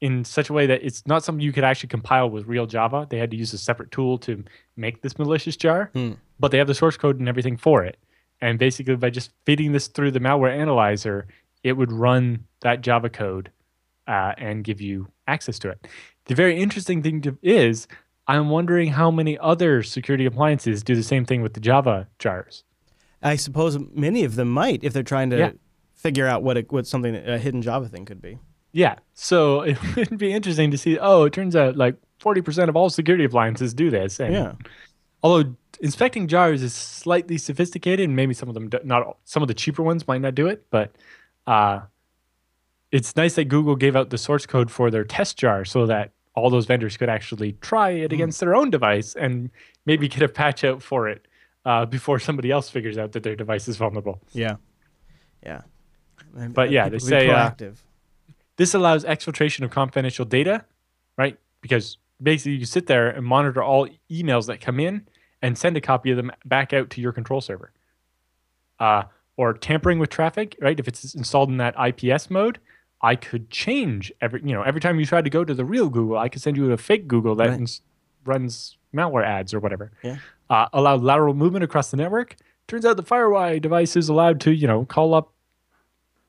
in such a way that it's not something you could actually compile with real Java. They had to use a separate tool to make this malicious jar, Hmm. but they have the source code and everything for it. And basically, by just feeding this through the malware analyzer, it would run that Java code uh, and give you access to it. The very interesting thing to, is, I'm wondering how many other security appliances do the same thing with the Java jars. I suppose many of them might if they're trying to Yeah. figure out what a, what something a hidden Java thing could be. Yeah. So it would be interesting to see. Oh, it turns out like 40% of all security appliances do this. And Yeah. Although inspecting jars is slightly sophisticated, and maybe some of them do, not all- some of the cheaper ones might not do it, but uh, it's nice that Google gave out the source code for their test jar so that all those vendors could actually try it against their own device and maybe get a patch out for it uh, before somebody else figures out that their device is vulnerable. Yeah. Yeah. And, But uh, yeah, they say, uh. This allows exfiltration of confidential data, right? Because basically you sit there and monitor all emails that come in and send a copy of them back out to your control server. Uh, or tampering with traffic, right? If it's installed in that IPS mode, I could change every, you know, every time you try to go to the real Google, I could send you to a fake Google that Right. ins- runs malware ads or whatever. Yeah. Uh, allow lateral movement across the network. Turns out the FireEye device is allowed to, you know, call up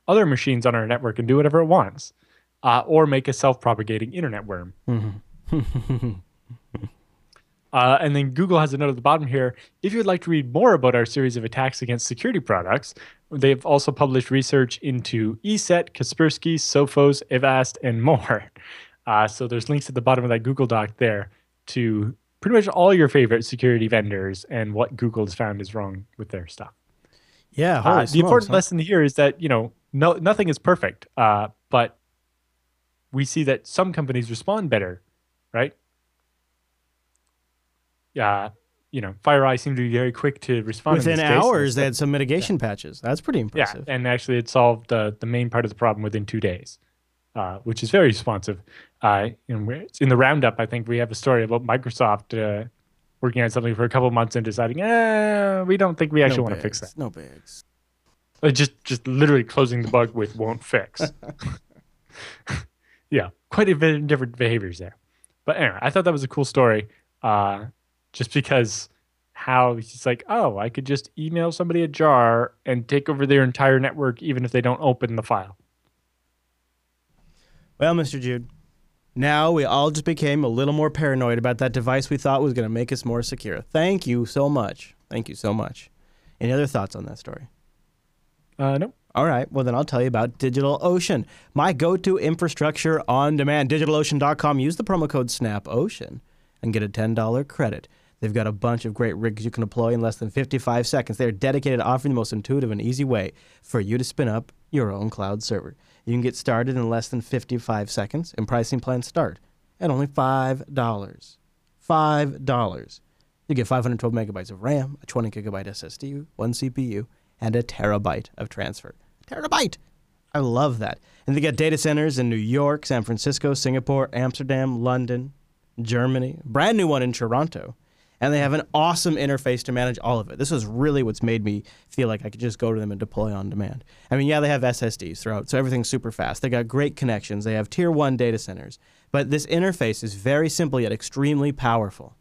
other machines on our network and do whatever it wants, uh, or make a self-propagating internet worm. Mhm. Uh, and then Google has a note at the bottom here. If you'd like to read more about our series of attacks against security products, they've also published research into ESET, Kaspersky, Sophos, Avast, and more. Uh, so there's links at the bottom of that Google Doc there to pretty much all your favorite security vendors and what Google has found is wrong with their stuff. Yeah, Uh, the important lesson here is that you know no nothing is perfect, uh, but we see that some companies respond better, right? Yeah, you know, FireEye seemed to be very quick to respond Within hours, they had some mitigation patches. That's pretty impressive. yeah, and actually it solved uh, the main part of the problem within two days, uh, which is very responsive. Uh, and in the roundup, I think we have a story about Microsoft uh, working on something for a couple months and deciding, eh, we don't think we actually no want to fix that. No bigs. Uh, just just literally closing the bug with won't fix. yeah, quite a bit of different behaviors there. But anyway, I thought that was a cool story. Uh, just because how he's like, oh, I could just email somebody a jar and take over their entire network, even if they don't open the file. Well, Mr. Jude, now we all just became a little more paranoid about that device we thought was going to make us more secure. Thank you so much. Thank you so much. Any other thoughts on that story? Uh, no. All right. Well, then I'll tell you about DigitalOcean, my go-to infrastructure on demand. DigitalOcean.com. Use the promo code SNAPOcean and get a $10 credit. They've got a bunch of great rigs you can deploy in less than 55 seconds. They're dedicated to offering the most intuitive and easy way for you to spin up your own cloud server. You can get started in less than 55 seconds, and pricing plans start at only $5. $5. You get 512 megabytes of RAM, a 20 gigabyte SSD, one CPU, and a terabyte of transfer. Terabyte! I love that. And they got data centers in New York, San Francisco, Singapore, Amsterdam, London, Germany, brand new one in Toronto. And they have an awesome interface to manage all of it. This is really what's made me feel like I could just go to them and deploy on demand. I mean, yeah, they have SSDs throughout, so everything's super fast. They got great connections. They have tier one data centers. But this interface is very simple yet extremely powerful.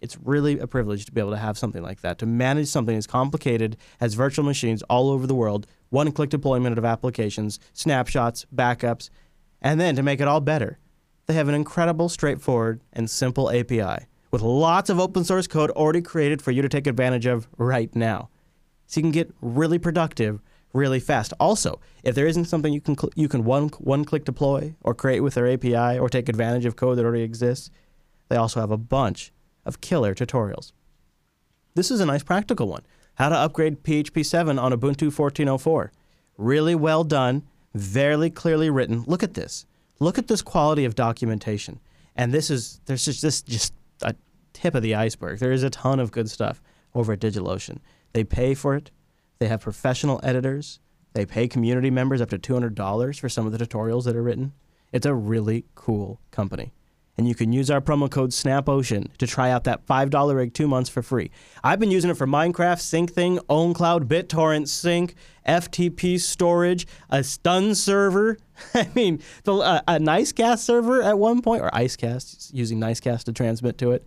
It's really a privilege to be able to have something like that, to manage something as complicated as virtual machines all over the world, one click deployment of applications, snapshots, backups, and then to make it all better, they have an incredible, straightforward, and simple API with lots of open source code already created for you to take advantage of right now. So you can get really productive really fast. Also, if there isn't something you can cl- you can one one click deploy or create with their API or take advantage of code that already exists, they also have a bunch of killer tutorials. This is a nice practical one. How to upgrade PHP 7 on Ubuntu 14.04. Really well done, very clearly written. Look at this. Look at this quality of documentation. And this is there's just this just a tip of the iceberg. There is a ton of good stuff over at DigitalOcean. They pay for it. They have professional editors. They pay community members up to $200 for some of the tutorials that are written. It's a really cool company. And you can use our promo code SNAPOcean to try out that $5 rig two months for free. I've been using it for Minecraft, Sync SyncThing, OwnCloud, BitTorrent Sync, FTP storage, a stun server. I mean, the, uh, a Nicecast server at one point, or Icecast, using Nicecast to transmit to it.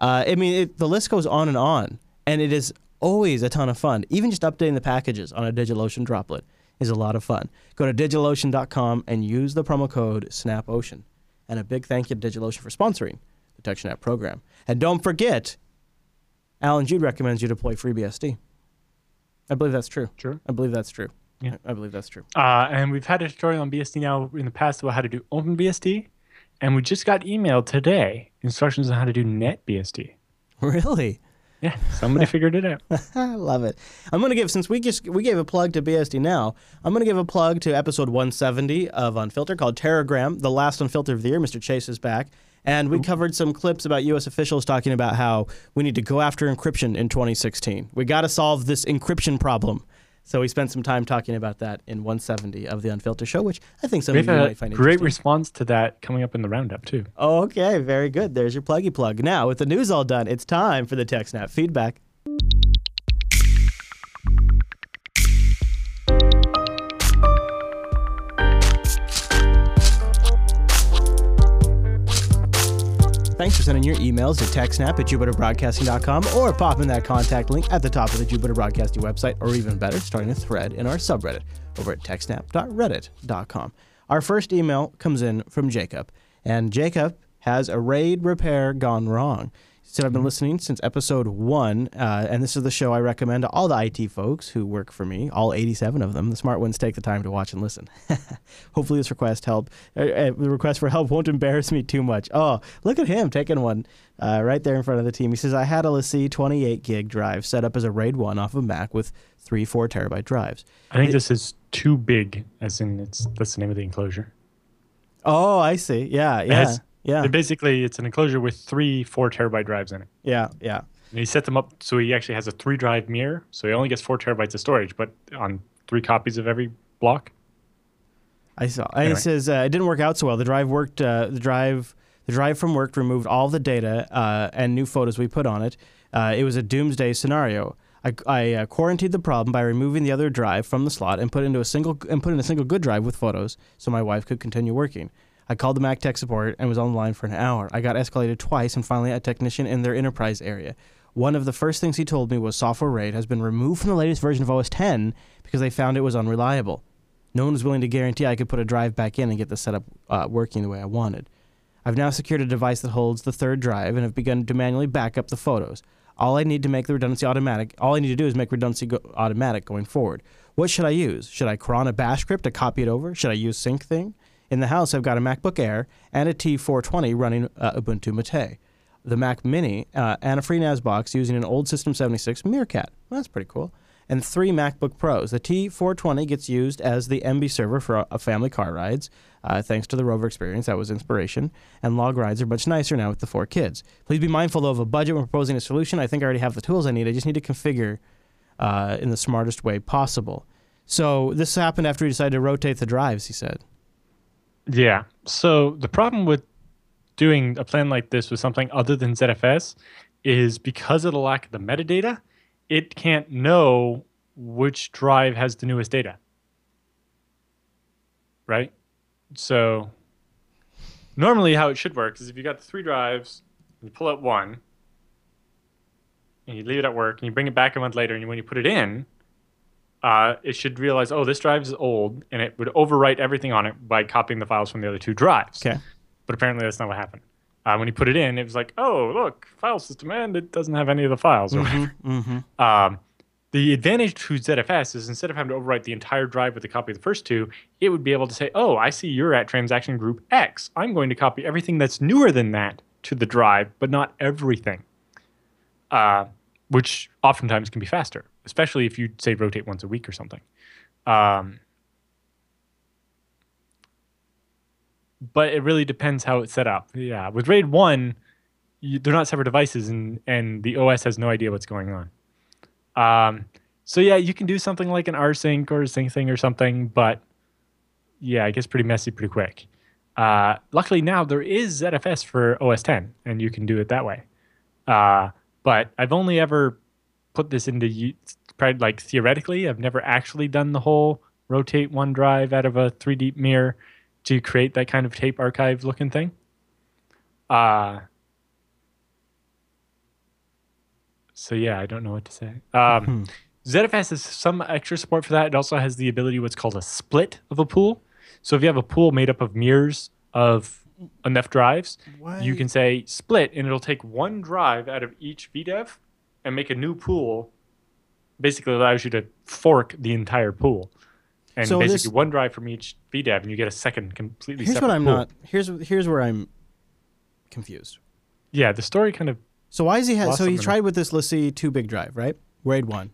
Uh, I mean, it, the list goes on and on. And it is always a ton of fun. Even just updating the packages on a DigitalOcean droplet is a lot of fun. Go to digitalocean.com and use the promo code SNAPOcean. And a big thank you to DigitalOcean for sponsoring the TechSnap program. And don't forget, Allan Jude recommends you deploy FreeBSD. I believe that's true. Sure. I believe that's true. Yeah. I I believe that's true. Uh, and we've had a tutorial on BSD now in the past about how to do OpenBSD. And we just got emailed today instructions on how to do NetBSD. Really? Yeah, somebody figured it out. I love it. I'm going to give since we just we gave a plug to BSD now. I'm going to give a plug to episode 170 of Unfiltered called Terragram, the last Unfiltered of the year. Mr. Chase is back, and we covered some clips about U.S. officials talking about how we need to go after encryption in 2016. We got to solve this encryption problem. So we spent some time talking about that in 170 of the Unfiltered show, which I think some We of you might find great interesting. response to that coming up in the roundup, too. Okay, very good. There's your pluggy plug. Now, with the news all done, it's time for the TechSnap feedback. Thanks for sending your emails to techsnap at jupiterbroadcasting.com or pop in that contact link at the top of the Jupiter Broadcasting website, or even better, starting a thread in our subreddit over at techsnap.reddit.com. Our first email comes in from Jacob, and Jacob Has a RAID repair gone wrong? Said, I've been listening since episode one, uh, and this is the show I recommend to all the IT folks who work for me, all 87 of them. The smart ones take the time to watch and listen. Hopefully, this request help. Uh, uh, the request for help won't embarrass me too much. Oh, look at him taking one uh, right there in front of the team. He says, I had a LaCie 28 gig drive set up as a RAID 1 off of Mac with three, four terabyte drives. I think this is too big, as in it's that's the name of the enclosure. Oh, I see. Yeah, yeah, yeah, It basically, it's an enclosure with three four terabyte drives in it. yeah, yeah. And he set them up so he actually has a three drive mirror, so he only gets four terabytes of storage, but on three copies of every block. I saw. And Anyway. it says uh, it didn't work out so well. The drive worked. Uh, the drive, the drive from work removed all the data uh, and new photos we put on it. Uh, it was a doomsday scenario. I, I uh, quarantined the problem by removing the other drive from the slot and put into a single and put in a single good drive with photos, so my wife could continue working. I called the Mac tech support and was on the line for an hour. I got escalated twice and finally a technician in their enterprise area. One of the first things he told me was software RAID has been removed from the latest version of OS 10 because they found it was unreliable. No one was willing to guarantee I could put a drive back in and get the setup uh, working the way I wanted. I've now secured a device that holds the third drive and have begun to manually back up the photos. All I need to make the redundancy automatic, all I need to do is make redundancy go- automatic going forward. What should I use? Should I cron a bash script to copy it over? Should I use SyncThing? In the house, I've got a MacBook Air and a T420 running uh, Ubuntu Mate, the Mac Mini, uh, and a FreeNAS box using an old System 76 Meerkat. Well, that's pretty cool. And three MacBook Pros. The T420 gets used as the Emby server for a family car rides, uh, thanks to the Rover experience. That was inspiration. And log rides are much nicer now with the four kids. Please be mindful, though, of a budget when proposing a solution. I think I already have the tools I need. I just need to configure uh, in the smartest way possible. So this happened after we decided to rotate the drives, he said. Yeah. So the problem with doing a plan like this with something other than ZFS is because of the lack of the metadata, it can't know which drive has the newest data. Right? So normally how it should work is if you got the three drives, you pull out one, and you leave it at work, and you bring it back a month later, and when you put it in, uh, it should realize, oh, this drive is old, and it would overwrite everything on it by copying the files from the other two drives. Okay. But apparently that's not what happened. Uh, when you put it in, it was like, oh, look, file system, and it doesn't have any of the files. Or whatever. Mm-hmm. Um, the advantage to ZFS is instead of having to overwrite the entire drive with a copy of the first two, it would be able to say, oh, I see you're at transaction group X. I'm going to copy everything that's newer than that to the drive, but not everything. Uh, which oftentimes can be faster, especially if you say rotate once a week or something. Um, but it really depends how it's set up. Yeah, with RAID one, you, they're not separate devices, and and the OS has no idea what's going on. Um, so yeah, you can do something like an rsync or a SyncThing or something, but yeah, it gets pretty messy pretty quick. Uh, luckily now there is ZFS for OS 10, and you can do it that way. Uh, but I've only ever put this into like theoretically. I've never actually done the whole rotate one drive out of a 3D mirror to create that kind of tape archive looking thing. Uh, so yeah, I don't know what to say. Um, ZFS has some extra support for that. It also has the ability what's called a split of a pool. So if you have a pool made up of mirrors of enough drives, you can say split, and it'll take one drive out of each VDEV and make a new pool. Basically, allows you to fork the entire pool, and So basically this- one drive from each VDEV, and you get a second completely Here's separate what I'm pool. not. Here's here's where I'm confused. Yeah, the story kind of So why is he? Ha- so he tried with this. Let's see, two big drive, right? RAID one.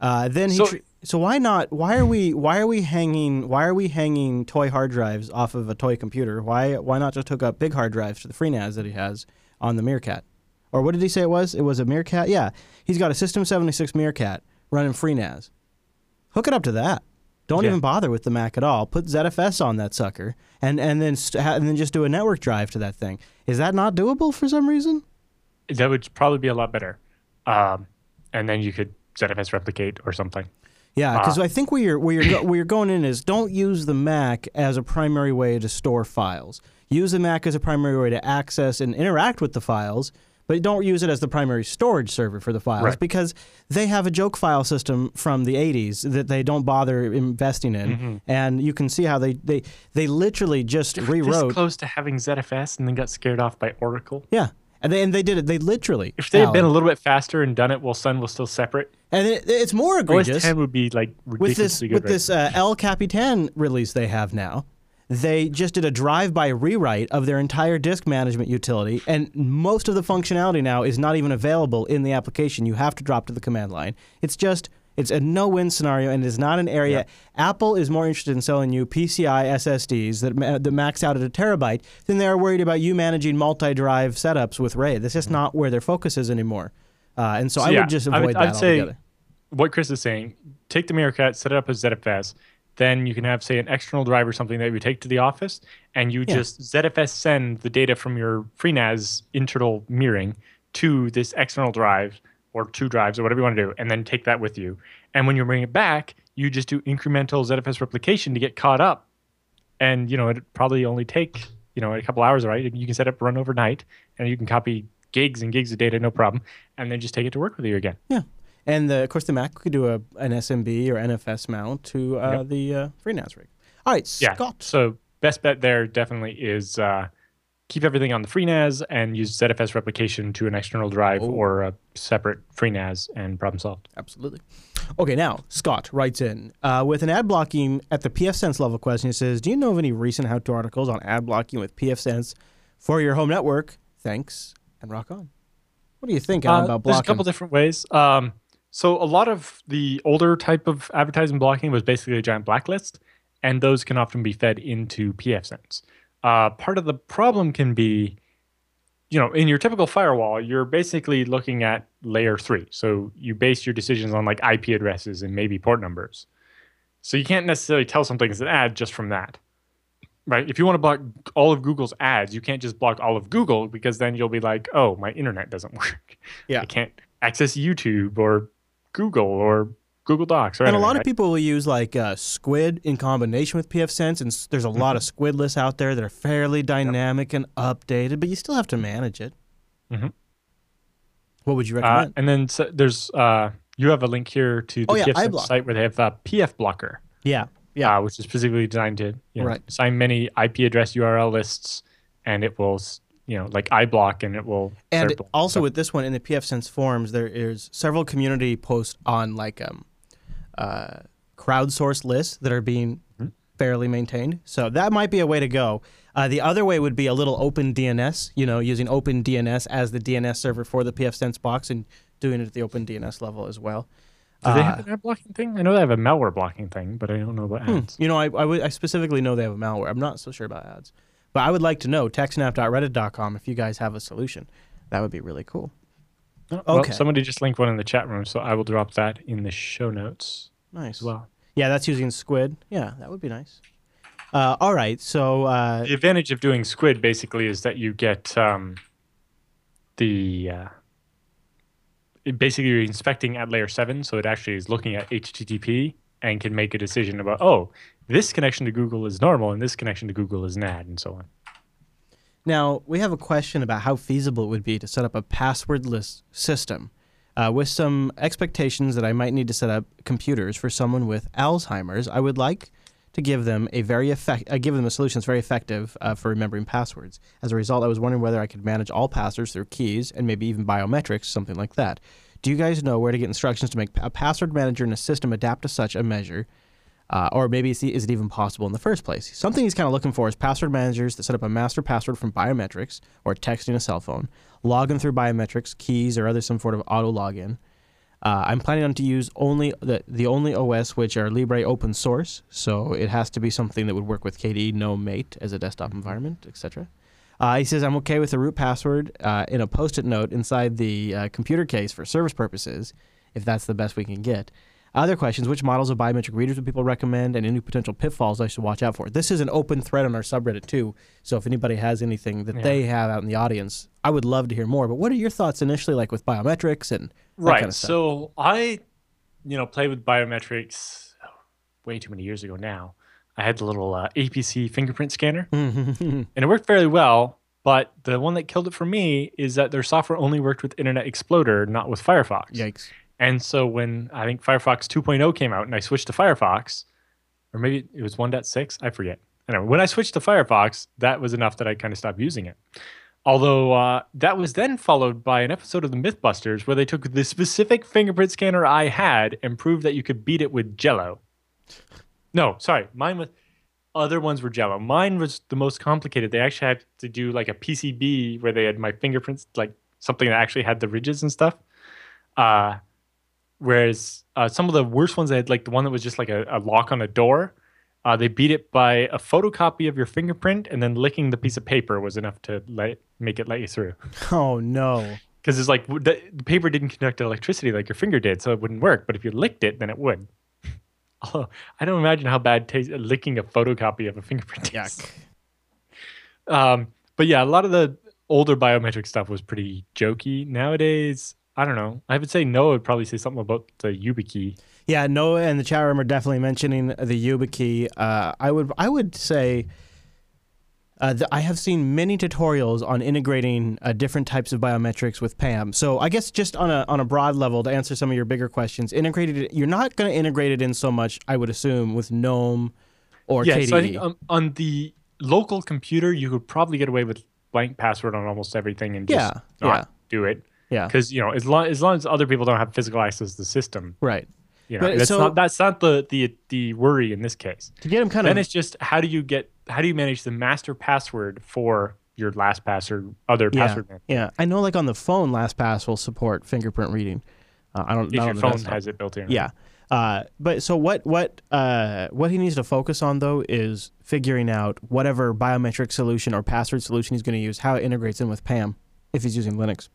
Uh, then he. So- tr- so why not? Why are we? Why are we hanging? Why are we hanging toy hard drives off of a toy computer? Why? Why not just hook up big hard drives to the FreeNAS that he has on the Meerkat? Or what did he say it was? It was a Meerkat. Yeah, he's got a System 76 Meerkat running FreeNAS. Hook it up to that. Don't Yeah. even bother with the Mac at all. Put ZFS on that sucker, and and then st- and then just do a network drive to that thing. Is that not doable for some reason? that would probably be a lot better. Um, and then you could ZFS replicate or something. Yeah, because Ah. I think where you're where you're go, where you're going in is don't use the Mac as a primary way to store files. Use the Mac as a primary way to access and interact with the files, but don't use it as the primary storage server for the files Right. because they have a joke file system from the 80s that they don't bother investing in. Mm-hmm. And you can see how they, they, they literally just This rewrote. close to having ZFS and then got scared off by Oracle. Yeah. And they, and they did it. They literally. If they had been a little bit faster and done it while Sun was still separate, and it, it's more OS egregious. 10 would be like with this good. with right this uh, El Capitan release they have now, they just did a drive-by rewrite of their entire disk management utility, and most of the functionality now is not even available in the application. You have to drop to the command line. It's just it's a no-win scenario, and it is not an area. Apple is more interested in selling you PCI SSDs that ma- that max out at a terabyte than they are worried about you managing multi-drive setups with RAID. That's just not where their focus is anymore. Uh, and so, I Mm-hmm. yeah, would just I avoid would- that I'd say- altogether. what Chris is saying, take the Meerkat, set it up as ZFS. Then you can have, say, an external drive or something that you take to the office, and you Yeah. just ZFS send the data from your FreeNAS internal mirroring to this external drive or two drives or whatever you want to do, and then take that with you. And when you bring it back, you just do incremental ZFS replication to get caught up. And you know, it probably only take you know a couple hours, right? You can set up run overnight, and you can copy gigs and gigs of data, no problem, and then just take it to work with you again. Yeah, and the, of course the Mac could do a an SMB or NFS mount to uh, Yep. the uh, FreeNAS rig. All right, Scott. Yeah. So best bet there definitely is uh, keep everything on the FreeNAS and use ZFS replication to an external drive Oh. or a separate FreeNAS and problem solved. Absolutely. Okay, now Scott writes in uh, with an ad blocking at the pfSense level question. He says, "Do you know of any recent how-to articles on ad blocking with pfSense for your home network? Thanks and rock on." What do you think Uh, about there's a couple different ways. Um, so a lot of the older type of advertising blocking was basically a giant blacklist, and those can often be fed into pfSense. Uh, part of the problem can be, you know, in your typical firewall, you're basically looking at layer three. So you base your decisions on like IP addresses and maybe port numbers. So you can't necessarily tell something is an ad just from that. Right? If you want to block all of Google's ads, you can't just block all of Google because then you'll be like, oh, my internet doesn't work. Yeah. I can't access YouTube or Google or Google Docs or and a anything, lot of people will use like uh, Squid in combination with pfSense, and there's a lot of Mm-hmm. Squid lists out there that are fairly dynamic and updated, but you still have to manage it. Mhm. What would you Uh, recommend? and then so there's uh, you have a link here to the Oh, yeah, site where they have uh, pfBlocker. yeah, yeah. uh, which is specifically designed to you know, Right. assign many IP address URL lists, and it will, you know, like iBlock, and it will. And also stuff. with this one in the pfSense forums, there is several community posts on like um, uh, crowdsourced lists that are being Mm-hmm. fairly maintained. So that might be a way to go. Uh, the other way would be a little OpenDNS, you know, using OpenDNS as the DNS server for the pfSense box and doing it at the OpenDNS level as well. do they uh, have an ad blocking thing? I know they have a malware blocking thing, but I don't know about Hmm. ads. You know, I, I, I specifically know they have a malware. I'm not so sure about ads. But I would like to know, techsnap.reddit.com, if you guys have a solution. That would be really cool. Oh, well, somebody just linked one in the chat room, so I will drop that in the show notes Nice. well. Yeah, that's using Squid. Yeah, that would be nice. Uh, all right, so uh, The advantage of doing Squid basically is that you get um, the. Uh, basically, you're inspecting at layer seven, so it actually is looking at HTTP and can make a decision about, oh, this connection to Google is normal and this connection to Google is ad, and so on. now we have a question about how feasible it would be to set up a passwordless system uh, with some expectations that I might need to set up computers for someone with Alzheimer's. I would like to give them a very effect, uh, give them a solution that's very effective uh, for remembering passwords. As a result, I was wondering whether I could manage all passwords through keys and maybe even biometrics, something like that. Do you guys know where to get instructions to make a password manager in a system adapt to such a measure? Uh, or maybe is, it even possible in the first place? Something he's kind of looking for is password managers that set up a master password from biometrics or texting a cell phone, log in through biometrics, keys, or other some sort of auto login. Uh, I'm planning on to use only the, the only OS which are Libre open source, so it has to be something that would work with KDE, no Mate as a desktop environment, etc. Uh, he says I'm okay with the root password uh, in a post-it note inside the uh, computer case for service purposes, if that's the best we can get. Other questions: Which models of biometric readers would people recommend, and any potential pitfalls I should watch out for? This is an open thread on our subreddit too, so if anybody has anything that Yeah. they have out in the audience, I would love to hear more. But what are your thoughts initially, like with biometrics and that right. kind of stuff? so I, you know, played with biometrics way too many years ago now. I had the little uh, APC fingerprint scanner, and it worked fairly well But the one that killed it for me is that their software only worked with Internet Explorer, not with Firefox. Yikes. And so when I think Firefox 2.0 came out and I switched to Firefox, or maybe it was 1.6, I forget. Anyway, when I switched to Firefox, that was enough that I kind of stopped using it. Although uh, that was then followed by an episode of the Mythbusters where they took the specific fingerprint scanner I had and proved that you could beat it with Jello. No, sorry, mine was. Other ones were Jello. Mine was the most complicated. They actually had to do like a PCB where they had my fingerprints, like something that actually had the ridges and stuff. Uh, whereas uh, some of the worst ones, they had like the one that was just like a, a lock on a door. Uh, they beat it by a photocopy of your fingerprint, and then licking the piece of paper was enough to let make it let you through. Oh no. Because it's like the, the paper didn't conduct electricity like your finger did, so it wouldn't work. But if you licked it, then it would. Although I don't imagine how bad taste, licking a photocopy of a fingerprint is. Yuck. Um, but yeah, a lot of the older biometric stuff was pretty jokey. Nowadays, I don't know. I would say Noah would probably say something about the YubiKey. Yeah, Noah and the chat room are definitely mentioning the YubiKey. Uh, I would I would say uh, I have seen many tutorials on integrating uh, different types of biometrics with PAM. So I guess just on a on a broad level to answer some of your bigger questions, integrated you're not going to integrate it in so much, I would assume, with GNOME or yeah, KDE. so I think on, on the local computer, you could probably get away with blank password on almost everything and just Yeah, not yeah. do it. yeah, Because you know, as long as long as other people don't have physical access to the system, right. you know, But that's so- not that's not the the the worry in this case. To get them kind Then of it's just how do you get how do you manage the master password for your LastPass or other yeah, password method? yeah. I know, like on the phone, LastPass will support fingerprint reading. Uh, I don't. Know if your the phone desktop. has it built in. Yeah. Uh, but so what what uh, what he needs to focus on though is figuring out whatever biometric solution or password solution he's going to use, how it integrates in with PAM if he's using Linux,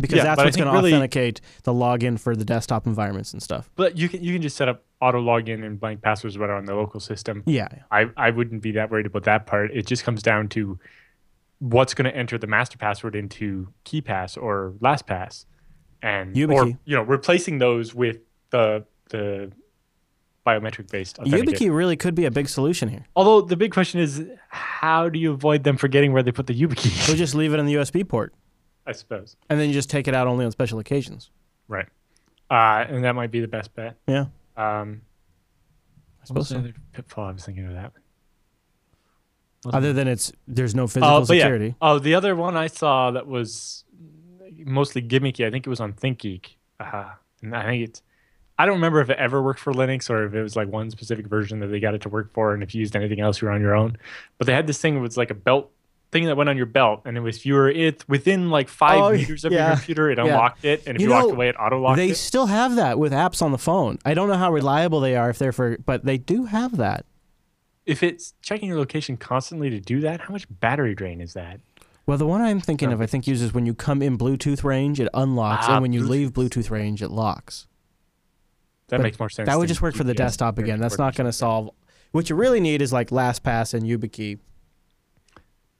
because Yeah, that's what's going to really- authenticate the login for the desktop environments and stuff. But you can you can just set up auto login and blank passwords whatever on the local system. Yeah, I, I wouldn't be that worried about that part. It just comes down to what's going to enter the master password into KeePass or LastPass, and or you know replacing those with the the biometric based. YubiKey really could be a big solution here. Although the big question is, how do you avoid them forgetting where they put the YubiKey? We'll just leave it in the USB port, I suppose. and then you just take it out only on special occasions. Right. Uh, and that might be the best bet. Yeah, Um, I suppose the other pitfall I was thinking of that? Other than it's there's no physical Oh, but security. yeah. Oh, the other one I saw that was mostly gimmicky. I think it was on ThinkGeek. Uh, and I think it's. I don't remember if it ever worked for Linux or if it was like one specific version that they got it to work for, and if you used anything else, you were on your own. But they had this thing that was like a belt thing that went on your belt, and it was if you were it within like five Oh, meters of yeah. your computer, it Yeah. unlocked it, and if You you, walked away, it auto locked They it. still have that with apps on the phone. I don't know how reliable they are if they're for, but they do have that. If it's checking your location constantly to do that, how much battery drain is that? Well, the one I'm thinking Oh. of, I think uses when you come in Bluetooth range, it unlocks, Ah, and when you leave Bluetooth. Bluetooth range, it locks. That But makes more sense. That would just work for the desktop again. That's not going to solve. What you really need is like LastPass and YubiKey.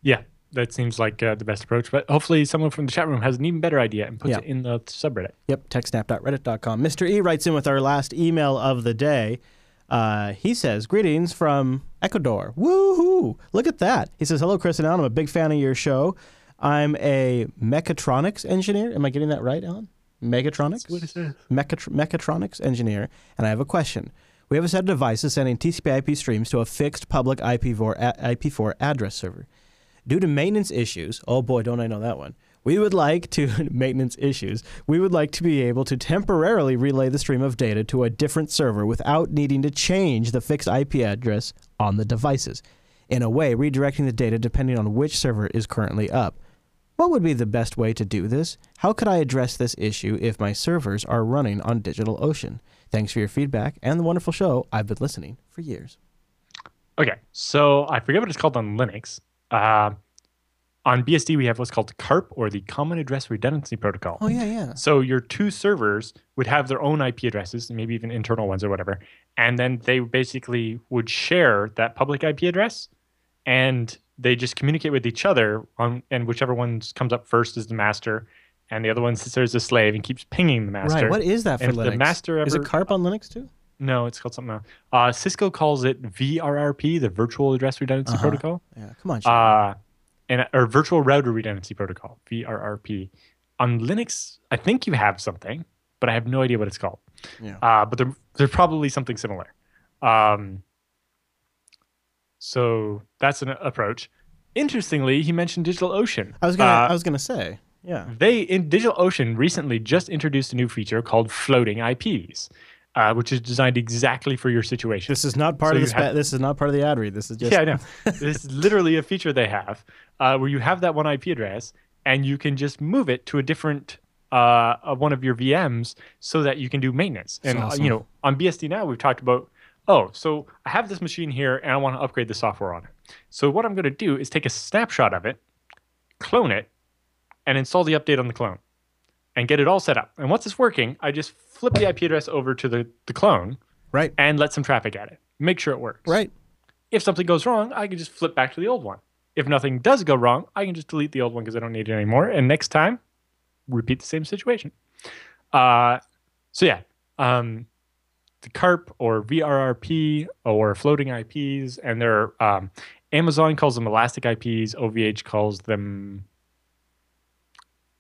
Yeah, that seems like uh, the best approach. But hopefully, someone from the chat room has an even better idea and puts Yeah. it in the subreddit. Yep, techsnap.reddit.com. Mr. E writes in with our last email of the day. Uh, he says, Greetings from Ecuador. Woohoo! Look at that. He says, Hello, Chris and Allan. I'm a big fan of your show. I'm a mechatronics engineer. Am I getting that right, Allan? Mechatronics? What is it? Mechatr- mechatronics engineer, and I have a question. We have a set of devices sending TCP/IP streams to a fixed public IPv4, a- IPv4 address server. Due to maintenance issues, oh boy, don't I know that one. We would like to maintenance issues. We would like to be able to temporarily relay the stream of data to a different server without needing to change the fixed IP address on the devices. In a way, redirecting the data depending on which server is currently up. What would be the best way to do this? How could I address this issue if my servers are running on DigitalOcean? Thanks for your feedback and the wonderful show. I've been listening for years. Okay, so I forget what it's called on Linux. Uh, on BSD, we have what's called CARP or the Common Address Redundancy Protocol. Oh yeah, yeah. So your two servers would have their own IP addresses, maybe even internal ones or whatever, and then they basically would share that public IP address, and they just communicate with each other on, and whichever one comes up first is the master, and the other one sits there as a slave and keeps pinging the master. Right. What is that for And Linux? the master is it ever- CARP on Linux too? No, it's called something else. Uh, Cisco calls it VRRP, the Virtual Address Redundancy Uh-huh. Protocol. Yeah. Come on. Sean. Uh, and or virtual router redundancy protocol vrrp on linux i think you have something but i have no idea what it's called Yeah. uh, but there, there's probably something similar um, so that's an approach interestingly he mentioned digitalocean I was gonna. Uh, I was gonna say. Yeah. they in DigitalOcean recently just introduced a new feature called floating IPs, uh, which is designed exactly for your situation. This is not part So of the. Spa- have- this is not part of the ad read. This is just. yeah, I know. this is literally a feature they have uh, where you have that one IP address and you can just move it to a different uh, uh, one of your VMs so that you can do maintenance. And uh, awesome. you know, on BSD now we've talked about, oh, so I have this machine here and I want to upgrade the software on it. So what I'm going to do is take a snapshot of it, clone it, and install the update on the clone, and get it all set up. And once it's working, I just flip the IP address over to the, the clone Right. and let some traffic at it. Make sure it works Right. if something goes wrong, I can just flip back to the old one. If nothing does go wrong, I can just delete the old one because I don't need it anymore. And next time, repeat the same situation. Uh, so yeah, um, the CARP or VRRP or floating IPs, and they're um, Amazon calls them elastic IPs. OVH calls them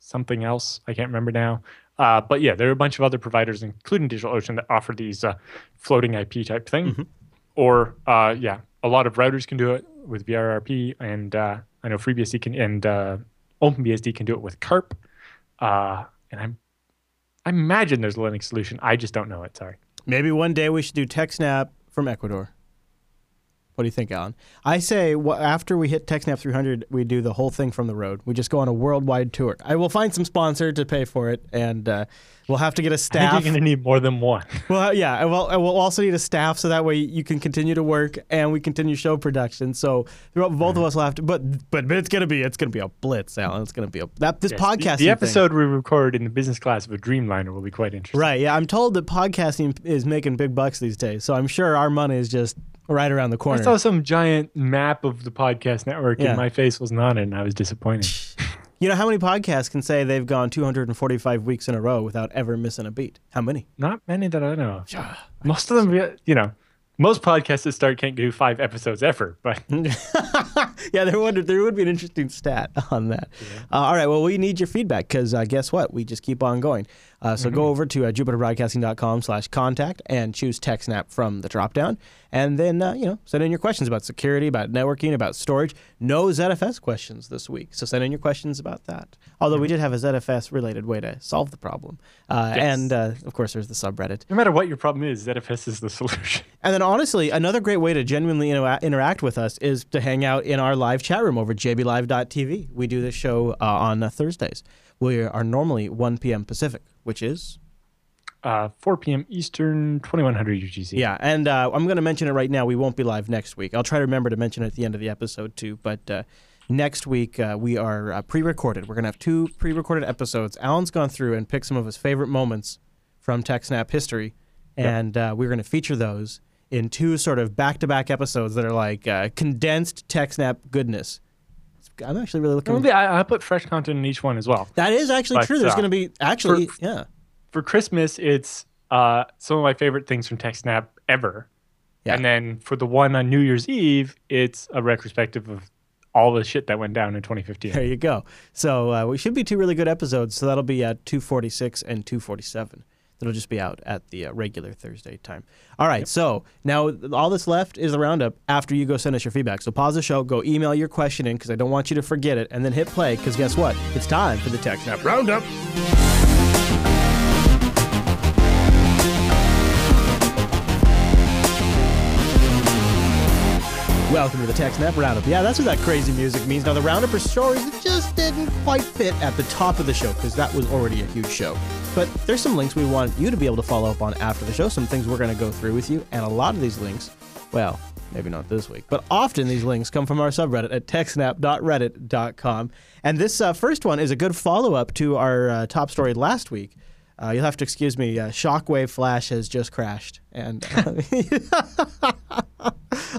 something else. I can't remember now. Uh, but yeah, there are a bunch of other providers, including DigitalOcean, that offer these uh, floating IP type thing. Mhm. Or uh, yeah, a lot of routers can do it with VRRP, and uh, I know FreeBSD can and uh, OpenBSD can do it with CARP. Uh, and I'm I imagine there's a Linux solution. I just don't know it. Sorry. Maybe one day we should do TechSnap from Ecuador. What do you think, Allan? I say wh- after we hit TechSnap 300, we do the whole thing from the road. We just go on a worldwide tour. I will find some sponsor to pay for it, and uh, we'll have to get a staff. think you're going to need more than one. Well, yeah, and we'll, we'll also need a staff so that way you can continue to work and we continue show production. So both Mm-hmm. of us will have to, but but but it's gonna be it's gonna be a blitz, Allan. It's gonna be a that this Yes, the- podcasting The, thing- episode we record in the business class of a Dreamliner will be quite interesting. right? Yeah, I'm told that podcasting is making big bucks these days. So I'm sure our money is just right around the corner. I saw some giant map of the podcast network, Yeah. and my face wasn't on it, and I was disappointed. You know how many podcasts can say they've gone 245 weeks in a row without ever missing a beat? How many? Not many that I know. of. Most of them, you know, most podcasts that start can't do five episodes ever, but yeah, there would there would be an interesting stat on that. Uh, all right, well, we need your feedback because uh, guess what? We just keep on going. Uh, so go over to uh, jupiterbroadcasting.com slash contact and choose TechSnap from the dropdown. And then, uh, you know, send in your questions about security, about networking, about storage. No ZFS questions this week. So send in your questions about that. Although we did have a ZFS related way to solve the problem. Uh, Yes. And, uh, of course, there's the subreddit. no matter what your problem is, ZFS is the solution. And then, honestly, another great way to genuinely intera- interact with us is to hang out in our live chat room over at jblive.tv. We do this show uh, on uh, Thursdays. We are normally 1 p.m. Pacific, which is Uh, 4 p.m. Eastern, 2100 UTC. yeah. And uh, I'm going to mention it right now. We won't be live next week. I'll try to remember to mention it at the end of the episode too. But uh, next week uh, we are uh, pre-recorded. We're going to have two pre-recorded episodes. Allan's gone through and picked some of his favorite moments from TechSnap history, and uh, we're going to feature those in two sort of back-to-back episodes that are like uh, condensed TechSnap goodness. I'm actually really looking. Well, I, I put fresh content in each one as well. that is actually But, true. There's uh, going to be actually, for- yeah. For Christmas, it's uh, some of my favorite things from TechSnap ever. Yeah. And then for the one on New Year's Eve, it's a retrospective of all the shit that went down in 2015. There you go. So uh, we should be two really good episodes. So that'll be at 246 and 247. That'll just be out at the uh, regular Thursday time. All right. So now all that's left is the roundup after you go send us your feedback. So pause the show, go email your question in because I don't want you to forget it, and then hit play because guess what? It's time for the TechSnap Roundup. Welcome to the TechSnap Roundup. Yeah, that's what that crazy music means. Now, the Roundup are stories that just didn't quite fit at the top of the show because that was already a huge show. But there's some links we want you to be able to follow up on after the show, some things we're going to go through with you. And a lot of these links, well, maybe not this week, but often these links come from our subreddit at techsnap.reddit.com. And this uh, first one is a good follow up to our uh, top story last week. Uh, you'll have to excuse me. Uh, Shockwave Flash has just crashed, and uh,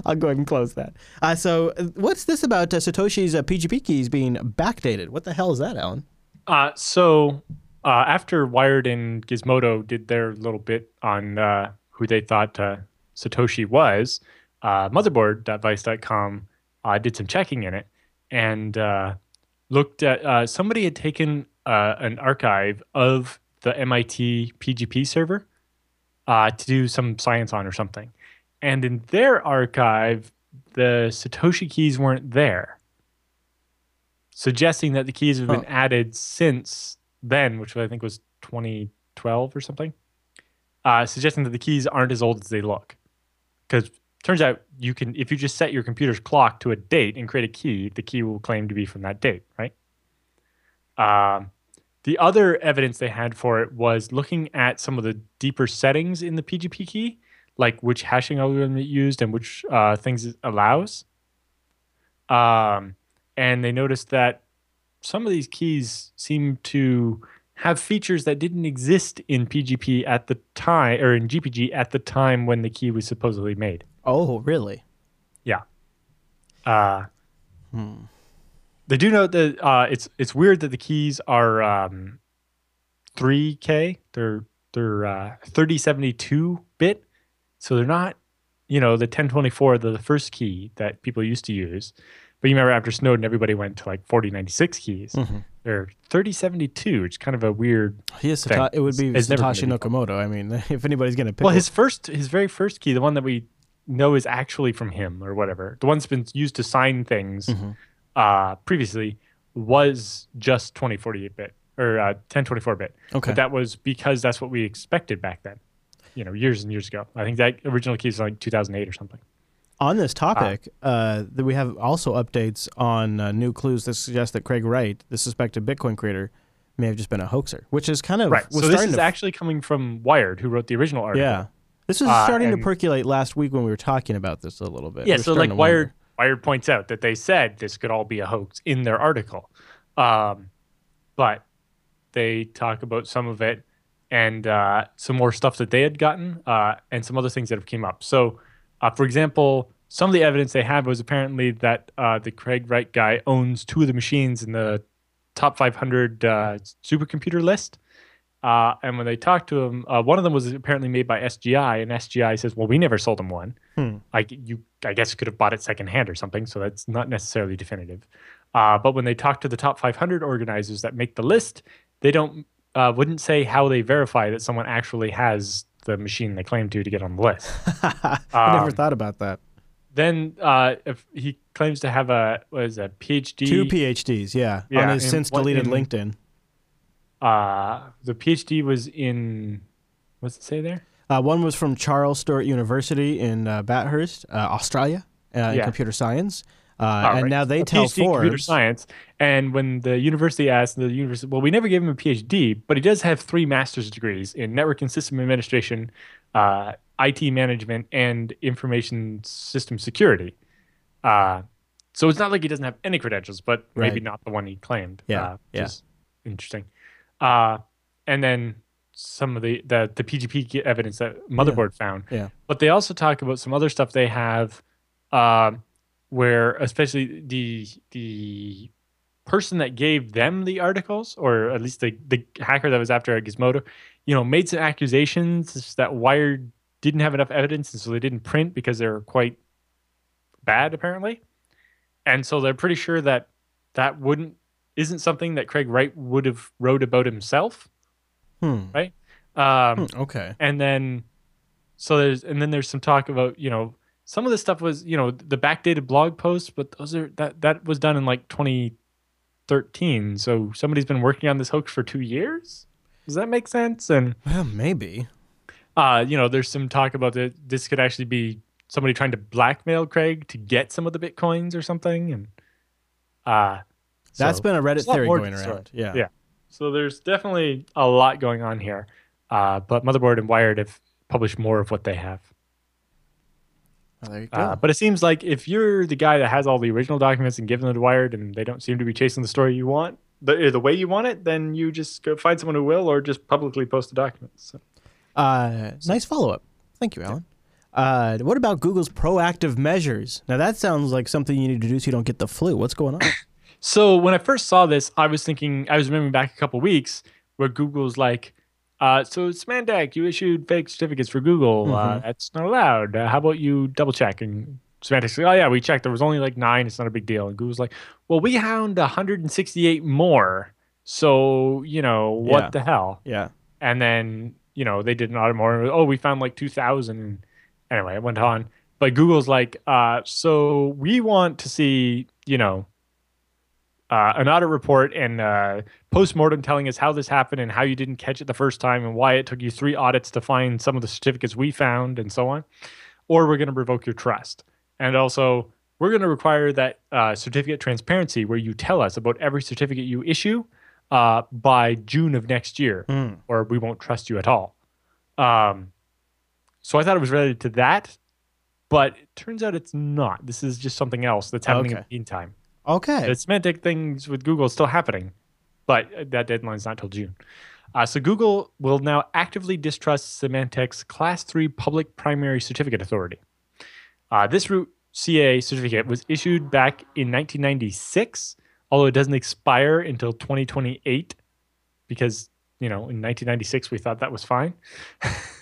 I'll go ahead and close that. Uh, so, uh, what's this about uh, Satoshi's uh, PGP keys being backdated? What the hell is that, Allan? Uh, so uh, after Wired and Gizmodo did their little bit on uh, who they thought uh, Satoshi was, uh, motherboard.vice.com uh, did some checking in it, and uh, looked at uh, somebody had taken uh, an archive of the MIT PGP server uh, to do some science on or something. And in their archive, the Satoshi keys weren't there, suggesting that the keys have been added since then, which I think was 2012 or something, uh, suggesting that the keys aren't as old as they look. Because turns out you can, if you just set your computer's clock to a date and create a key, the key will claim to be from that date, right? Um, the other evidence they had for it was looking at some of the deeper settings in the PGP key, like which hashing algorithm it used and which uh, things it allows. Um, and they noticed that some of these keys seem to have features that didn't exist in PGP at the time, or in GPG at the time when the key was supposedly made. Oh, really? Yeah. Uh, Hmm. They do note that uh, it's it's weird that the keys are um, 3K. They're they're uh, 3072 bit, so they're not you know the 1024 the, the first key that people used to use. But you remember after Snowden, everybody went to like 4096 keys. Mhm. They're 3072, which is kind of a weird. He is thing. Sata- it would be It's Satoshi Nakamoto. I mean, if anybody's gonna pick, Well, his first, his very first key, the one that we know is actually from him or whatever, the one that's been used to sign things Mhm. Uh, previously was just 2048 bit or uh, 1024 bit. okay, But that was because that's what we expected back then, you know, years and years ago. I think that original key is like 2008 or something. On this topic, uh, that we have also updates on uh, new clues that suggest that Craig Wright, the suspected Bitcoin creator, may have just been a hoaxer, which is kind of Right. So this is actually coming from Wired, who wrote the original article. yeah. This was Uh, starting to percolate last week when we were talking about this a little bit. Yeah, We so like. Wired, Wired points out that they said this could all be a hoax in their article, um, but they talk about some of it and uh, some more stuff that they had gotten uh, and some other things that have came up. So, uh, for example, some of the evidence they had was apparently that uh, the Craig Wright guy owns two of the machines in the top 500 uh, supercomputer list. Uh, and when they talked to him, uh, one of them was apparently made by SGI, and SGI says, "Well, we never sold him one. Hmm. Like you, I guess you could have bought it secondhand or something, so that's not necessarily definitive." Uh, but when they talk to the top 500 organizers that make the list, they don't uh, wouldn't say how they verify that someone actually has the machine they claim to to get on the list. I never Um, thought about that. then, uh, if he claims to have a what is that PhD? Two PhDs, yeah, on Yeah, his since deleted in- LinkedIn. Uh, the PhD was in what's it say there? Uh, one was from Charles Sturt University in uh, Bathurst, uh, Australia, uh, in computer science. Uh, and right. now they a tell PhD in computer science. And when the university asked the university, well, we never gave him a PhD, but he does have three master's degrees in network and system administration, uh, IT management, and information system security. Uh, so it's not like he doesn't have any credentials, but maybe Right. not the one he claimed. Yeah, uh, which yeah. is interesting. Uh, and then some of the, the the PGP evidence that Motherboard found. Yeah. But they also talk about some other stuff they have, um, where especially the the person that gave them the articles, or at least the the hacker that was after Gizmodo, you know, made some accusations that Wired didn't have enough evidence, and so they didn't print because they were quite bad apparently, and so they're pretty sure that that wouldn't isn't something that Craig Wright would have wrote about himself. Hmm. Um, Hmm, Okay. and then so there's and then there's some talk about you know some of this stuff was you know the backdated blog posts but those are that that was done in like 2013 so somebody's been working on this hoax for two years does that make sense and Well, maybe. uh you know there's some talk about that this could actually be somebody trying to blackmail craig to get some of the bitcoins or something and uh That's so- been a Reddit there's a theory going the story. around. Yeah. Yeah. So there's definitely a lot going on here. Uh, but Motherboard and Wired have published more of what they have. Oh, there you go. Uh, but it seems like if you're the guy that has all the original documents and given them to Wired and they don't seem to be chasing the story you want, the, the way you want it, then you just go find someone who will or just publicly post the documents. So, Uh, nice follow up. Thank you, Allan. Uh, what about Google's proactive measures? Now that sounds like something you need to do so you don't get the flu. What's going on? so when I first saw this, I was thinking, I was remembering back a couple weeks where Google's like, uh, so Symantec, you issued fake certificates for Google. Uh, Mhm. that's not allowed. Uh, how about you double check and Symantec's like, oh yeah, we checked. There was only like nine. It's not a big deal. And Google's like, well, we found 168 more. So you know what Yeah. the hell? Yeah. And then you know they did an audit more. Oh, we found like 2,000. Anyway, it went on. But Google's like, uh, so we want to see you know uh, an audit report and uh, post-mortem telling us how this happened and how you didn't catch it the first time and why it took you three audits to find some of the certificates we found and so on. Or we're going to revoke your trust. And also we're going to require that uh, certificate transparency where you tell us about every certificate you issue uh, by june of next year Mm. or we won't trust you at all. Um, so i thought it was related to that but it turns out it's not. This is just something else that's happening in Okay. the meantime Okay. the Symantec things with Google is still happening, but that deadline's not till June. Uh, so Google will now actively distrust Symantec's Class 3 Public Primary Certificate Authority. Uh, this root CA certificate was issued back in 1996, although it doesn't expire until 2028 because, you know, in 1996 we thought that was fine.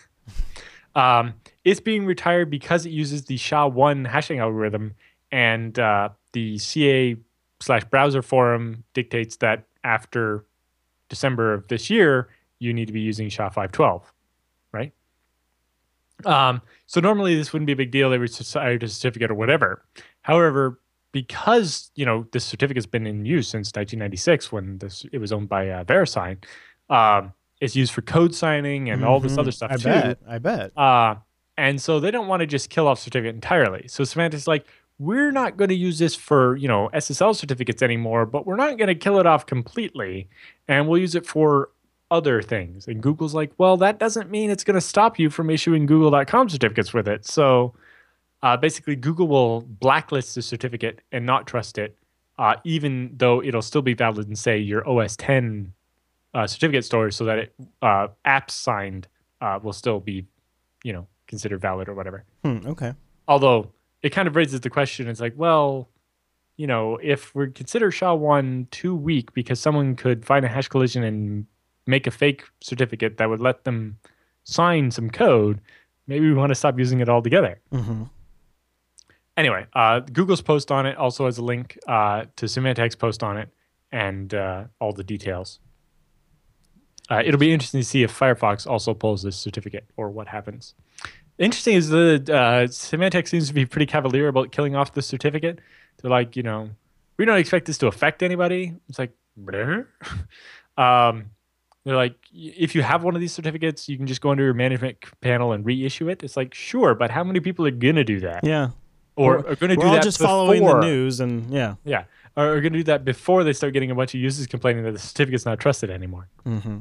um, it's being retired because it uses the SHA-1 hashing algorithm and uh, the CA slash browser forum dictates that after December of this year, you need to be using SHA-512, right? Um, so normally this wouldn't be a big deal. They would cite a certificate or whatever. However, because you know this certificate's been in use since 1996 when this it was owned by uh, VeriSign, um, it's used for code signing and all this Mhm. other stuff I too. bet. I bet. Uh, and so they don't want to just kill off certificate entirely. So Symantec's like, we're not going to use this for, you know, SSL certificates anymore, but we're not going to kill it off completely. And we'll use it for other things. And Google's like, well, that doesn't mean it's going to stop you from issuing google.com certificates with it. So uh, basically, Google will blacklist the certificate and not trust it, uh, even though it'll still be valid in, say, your OS X uh, certificate store so that it uh, apps signed uh, will still be, you know, considered valid or whatever. Hmm, okay. Although it kind of raises the question, it's like, well, you know, if we consider SHA-1 too weak because someone could find a hash collision and make a fake certificate that would let them sign some code, maybe we want to stop using it altogether. hmm Anyway, uh, Google's post on it also has a link uh, to Symantec's post on it and uh, all the details. Uh, it'll be interesting to see if Firefox also pulls this certificate or what happens. Interesting is that uh, Symantec seems to be pretty cavalier about killing off the certificate. They're like, you know, we don't expect this to affect anybody. It's like, um, they're like, if you have one of these certificates, you can just go under your management panel and reissue it. It's like, sure, but how many people are gonna do that? Yeah. or We're- are going to We're do all that just following the news and yeah. Yeah, or are going to do that before they start getting a bunch of users complaining that the certificate's not trusted anymore. hmm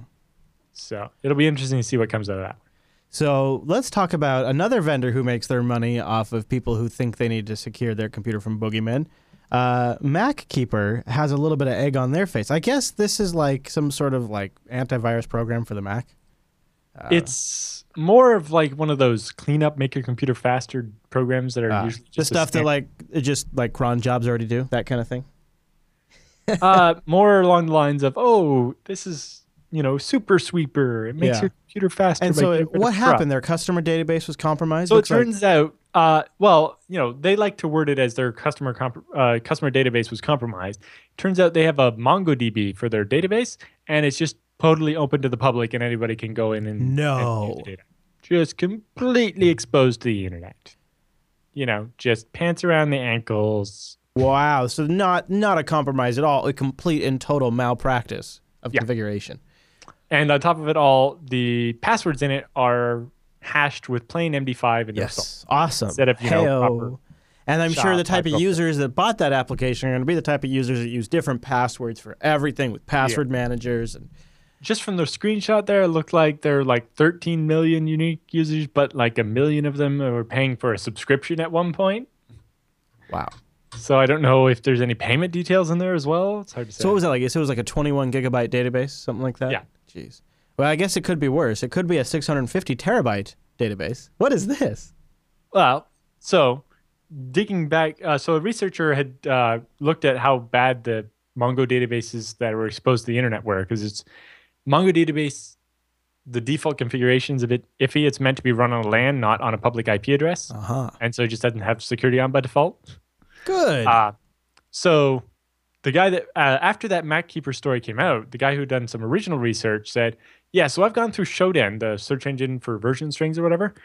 So it'll be interesting to see what comes out of that. So let's talk about another vendor who makes their money off of people who think they need to secure their computer from boogeymen. Uh, MacKeeper has a little bit of egg on their face. I guess this is like some sort of like antivirus program for the Mac. Uh, it's more of like one of those clean up, make your computer faster programs that are uh, usually just a stuff that like just like cron jobs already do that kind of thing. uh, more along the lines of, oh, this is you know super sweeper. It makes Yeah. your computer faster. And so it, what crap. happened? Their customer database was compromised. So it Looks like- turns out, uh, well, you know, they like to word it as their customer comp- uh, customer database was compromised. Turns out they have a MongoDB for their database, and it's just totally open to the public, and anybody can go in and and No. data. Just completely exposed to the internet. You know, just pants around the ankles. wow. So not not a compromise at all. A complete and total malpractice of Yeah. configuration. And on top of it all, the passwords in it are hashed with plain MD5 and. Yes, awesome. Instead of, you know, proper and I'm sure the type of users that bought that application are going to be the type of users that use different passwords for everything with password managers and just from the screenshot there, it looked like there are like 13 million unique users, but like a million of them were paying for a subscription at one point. wow. So I don't know if there's any payment details in there as well. It's hard to say. So what was that like? So it was like a 21 gigabyte database, something like that. Yeah. Jeez. Well, I guess it could be worse. It could be a 650 terabyte database. What is this? well, so digging back, uh, so a researcher had uh, looked at how bad the Mongo databases that were exposed to the internet were because it's Mongo database the default configuration is a bit iffy. It's meant to be run on a LAN, not on a public IP address, Uh huh. and so it just doesn't have security on by default. Good. Uh, so the guy that uh, after that MacKeeper story came out, the guy who had done some original research said, "Yeah, so I've gone through Shodan, the search engine for version strings or whatever,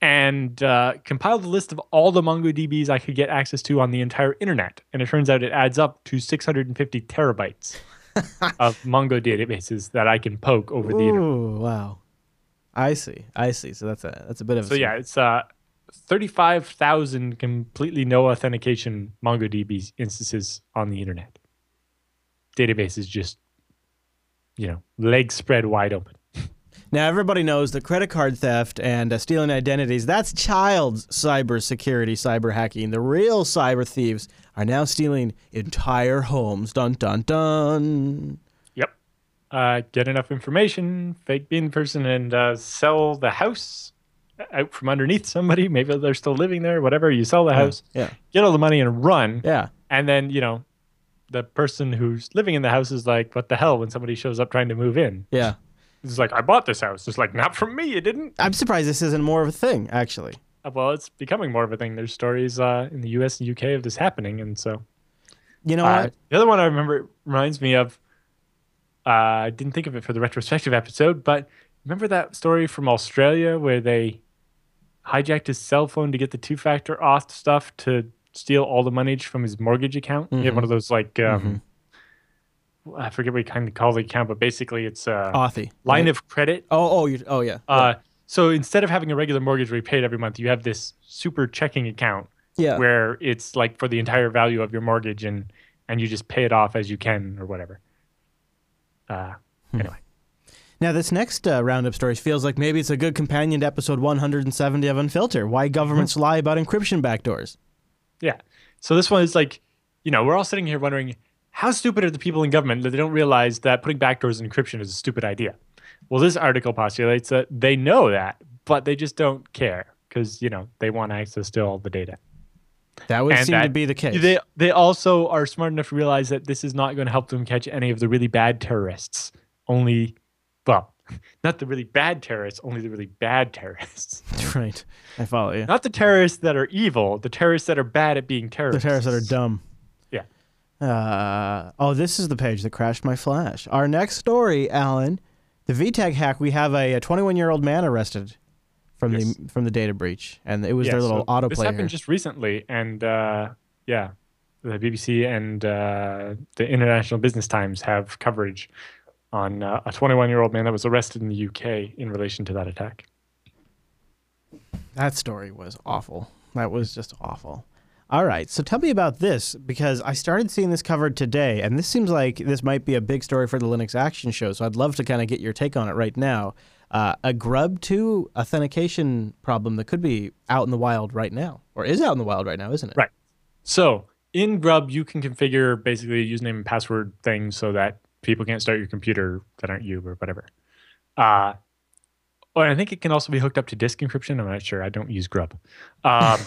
and uh, compiled a list of all the MongoDBs I could get access to on the entire internet. And it turns out it adds up to 650 terabytes of Mongo databases that I can poke over the internet. Ooh, wow. I see. I see. So that's a that's a bit of a So a yeah, it's uh, 35,000 completely no authentication MongoDB instances on the internet. Database is just, you know, legs spread wide open. Now everybody knows that credit card theft and uh, stealing identities that's child's cyber security, cyber hacking. The real cyber thieves are now stealing entire homes. Dun dun dun. Yep. Uh, get enough information, fake being the person, and uh, sell the house out from underneath somebody. Maybe they're still living there, whatever. You sell the house, Yeah. get all the money and run. Yeah. And then, you know, the person who's living in the house is like, what the hell when somebody shows up trying to move in? Yeah. It's like, I bought this house. It's like, not from me. It didn't. I'm surprised this isn't more of a thing, actually. Uh, Well, it's becoming more of a thing. There's stories uh, in the US and UK of this happening. And so You know uh, what? the other one I remember reminds me of, uh, I didn't think of it for the retrospective episode, but remember that story from Australia where they hijacked his cell phone to get the two factor auth stuff to steal all the money from his mortgage account? He had one of those, like, um, I forget what you kind of call the account, but basically it's a Authy. line right? of credit Oh, oh, oh, yeah. Uh, so instead of having a regular mortgage repaid every month, you have this super checking account yeah. where it's like for the entire value of your mortgage and and you just pay it off as you can or whatever. Uh, Hmm. anyway, Now, this next uh, roundup stories feels like maybe it's a good companion to episode 170 of Unfilter. Why governments lie about encryption backdoors. Yeah. So this one is like, you know, we're all sitting here wondering how stupid are the people in government that they don't realize that putting backdoors in encryption is a stupid idea. Well, this article postulates that they know that, but they just don't care because you know they want access to all the data. That would And seem to be the case. They they also are smart enough to realize that this is not going to help them catch any of the really bad terrorists. Only, well, not the really bad terrorists, only the really bad terrorists. right. I follow you. Not the terrorists that are evil, the terrorists that are bad at being terrorists. The terrorists. that are dumb. Yeah. Uh, oh, this is the page that crashed my flash. Our next story, Allan, the VTech hack. We have a 21 year old man arrested from Yes. the from the data breach, and it was Yeah, their little so autoplay This happened just recently, and uh, yeah, the BBC and uh, the International Business Times have coverage on uh, a 21 year old man that was arrested in the UK in relation to that attack. That story was awful. That was just awful. All right, so tell me about this because I started seeing this covered today, and this seems like this might be a big story for the Linux Action Show. So I'd love to kind of get your take on it right now. Uh, a Grub 2 authentication problem that could be out in the wild right now, or is out in the wild right now, isn't it? Right. So in Grub, you can configure basically a username and password thing so that people can't start your computer that aren't you or whatever. Uh, oh, I think it can also be hooked up to disk encryption. I'm not sure. I don't use Grub. Um,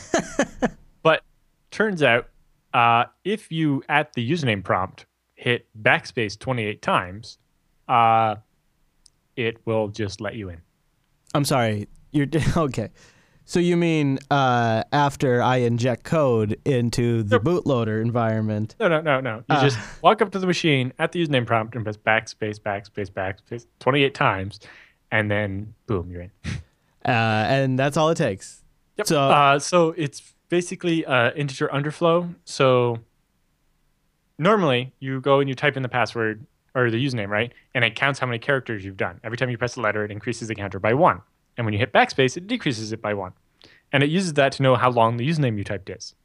but turns out, uh, if you at the username prompt hit backspace 28 times, uh, it will just let you in. I'm sorry. You're okay. So you mean uh, after I inject code into the bootloader environment? No, no, no, no. You Uh. just walk up to the machine at the username prompt and press backspace, backspace, backspace 28 times, and then boom, you're in. Uh, and that's all it takes. Yep. So- uh, so it's basically uh, integer underflow. So normally you go and you type in the password or the username, right? And it counts how many characters you've done. Every time you press a letter, it increases the counter by one. And when you hit backspace, it decreases it by one. And it uses that to know how long the username you typed is.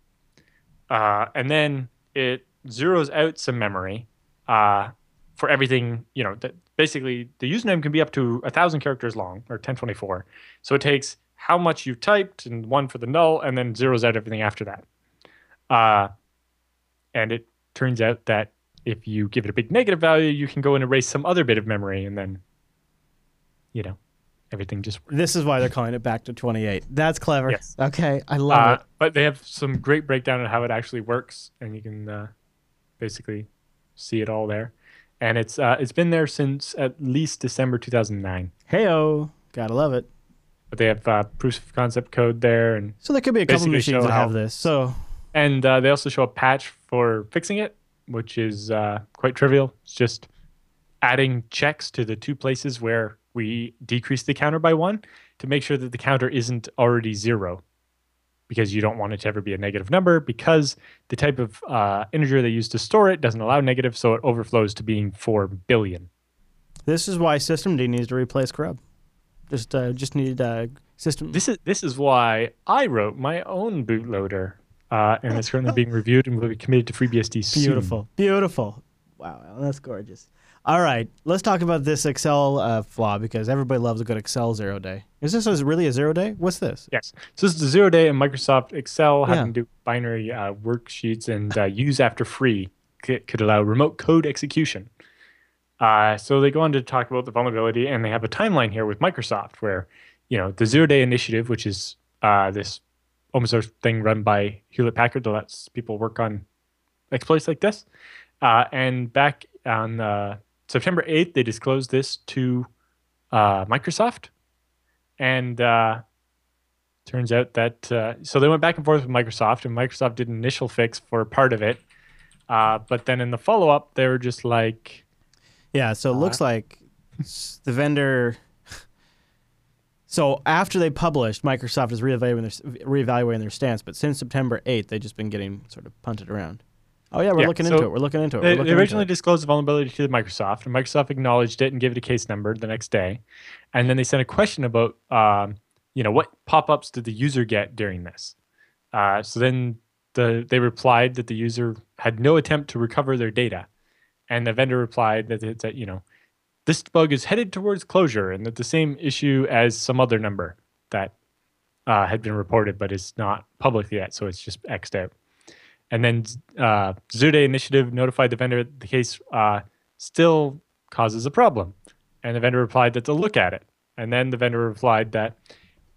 Uh, and then it zeroes out some memory uh, for everything, you know, that basically the username can be up to a thousand characters long or 1024. So it takes how much you typed and one for the null and then zeroes out everything after that. Uh, and it turns out that if you give it a big negative value, you can go and erase some other bit of memory and then, you know, everything just works. This is why they're calling it back to 28. That's clever. Yes. Okay, I love Uh, it. but they have some great breakdown on how it actually works, and you can uh, basically see it all there. and it's uh, it's been there since at least December 2009. Heyo, gotta love it. But they have uh, proof of concept code there, and So there could be a couple Basically machines that have this. So and uh, they also show a patch for fixing it, which is uh, quite trivial. It's just adding checks to the two places where we decrease the counter by one to make sure that the counter isn't already zero, because you don't want it to ever be a negative number. Because the type of uh, integer they use to store it doesn't allow negative, so it overflows to being four billion. this is why systemd needs to replace Grub. Just uh, just need uh, system. This is this is why I wrote my own bootloader, uh, and it's currently being reviewed and will be committed to FreeBSD soon. Beautiful, beautiful. Wow, that's gorgeous. All right, let's talk about this Excel uh, flaw because everybody loves a good Excel zero day. Is this a, really a zero day? What's this? Yes. So this is a zero day in Microsoft Excel Yeah. having to do binary uh, worksheets and uh, use after free could, could allow remote code execution. Uh, so they go on to talk about the vulnerability, and they have a timeline here with Microsoft where, you know, the zero day initiative, which is uh, this open source thing run by Hewlett Packard that lets people work on exploits like this. Uh, and back on uh, September 8th, they disclosed this to uh, Microsoft. And uh, turns out that, uh, so they went back and forth with Microsoft, and Microsoft did an initial fix for part of it. Uh, but then in the follow up, they were just like, Yeah, so it looks like the vendor. So after they published, Microsoft is reevaluating their, reevaluating their stance, but since September 8th, they've just been getting sort of punted around. Oh yeah, we're Yeah, looking so into it. We're looking into it. They, they originally disclosed the vulnerability to Microsoft, and Microsoft acknowledged it and gave it a case number the next day. And then they sent a question about, um, you know, what pop-ups did the user get during this? Uh, so then the they replied that the user had no attempt to recover their data, and the vendor replied that it's that you know, this bug is headed towards closure, and that the same issue as some other number that uh, had been reported but is not public yet, so it's just xed out. And then uh, Day Initiative notified the vendor that the case uh, still causes a problem. And the vendor replied that they'll look at it. And then the vendor replied that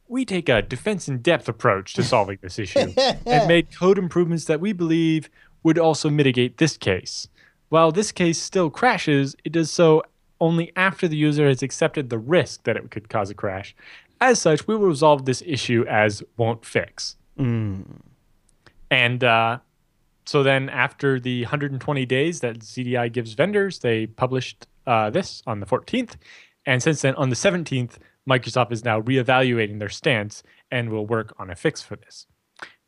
we take a defense in depth approach to solving this issue and made code improvements that we believe would also mitigate this case. While this case still crashes, it does so only after the user has accepted the risk that it could cause a crash. As such, we will resolve this issue as won't fix. Mm. And uh, so then, after the 120 days that ZDI gives vendors, they published uh, this on the 14th. And since then, on the 17th, Microsoft is now reevaluating their stance and will work on a fix for this.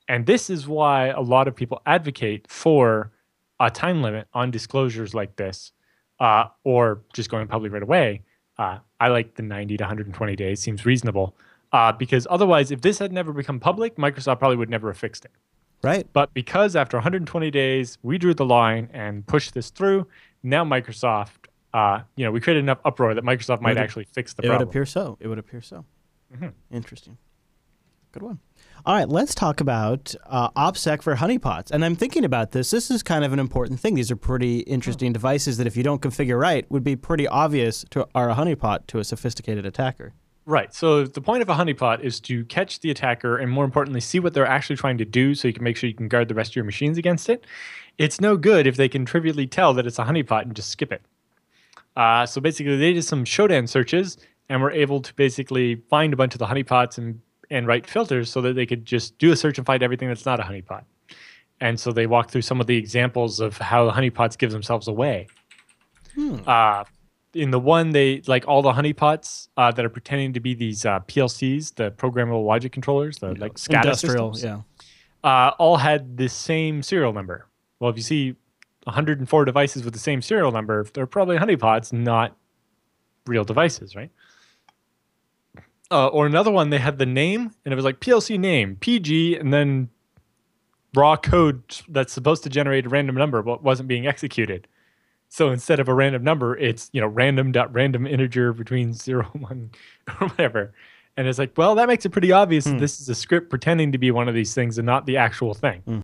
And this is why a lot of people advocate for a time limit on disclosures like this, uh, or just going public right away. Uh, I like the 90 to 120 days, seems reasonable. Uh, because otherwise, if this had never become public, Microsoft probably would never have fixed it. Right. But because after 120 days we drew the line and pushed this through, now Microsoft, uh, you know, we created enough uproar that Microsoft might would- actually fix the problem. It would appear so. It would appear so. Mhm. Interesting. Good one. All right, let's talk about uh, OPSEC for honeypots. And I'm thinking about this. This is kind of an important thing. These are pretty interesting devices that, if you don't configure right, would be pretty obvious to are a honeypot to a sophisticated attacker. Right. So the point of a honeypot is to catch the attacker and more importantly, see what they're actually trying to do so you can make sure you can guard the rest of your machines against it. It's no good if they can trivially tell that it's a honeypot and just skip it. Uh, so basically, they did some Shodan searches and were able to basically find a bunch of the honeypots and, and write filters so that they could just do a search and find everything that's not a honeypot. And so they walked through some of the examples of how the honeypots give themselves away. Uh, in the one, they like all the honeypots uh, that are pretending to be these uh, PLCs, the programmable logic controllers, the like SCADA Industrial, systems, yeah. uh, all had the same serial number. Well, if you see 104 devices with the same serial number, they're probably honeypots, not real devices, right? Uh, or another one, they had the name, and it was like PLC name, PG, and then raw code that's supposed to generate a random number, but wasn't being executed. So instead of a random number, it's you know random dot random integer between zero and one or whatever. And it's like, well, that makes it pretty obvious that this is a script pretending to be one of these things and not the actual thing.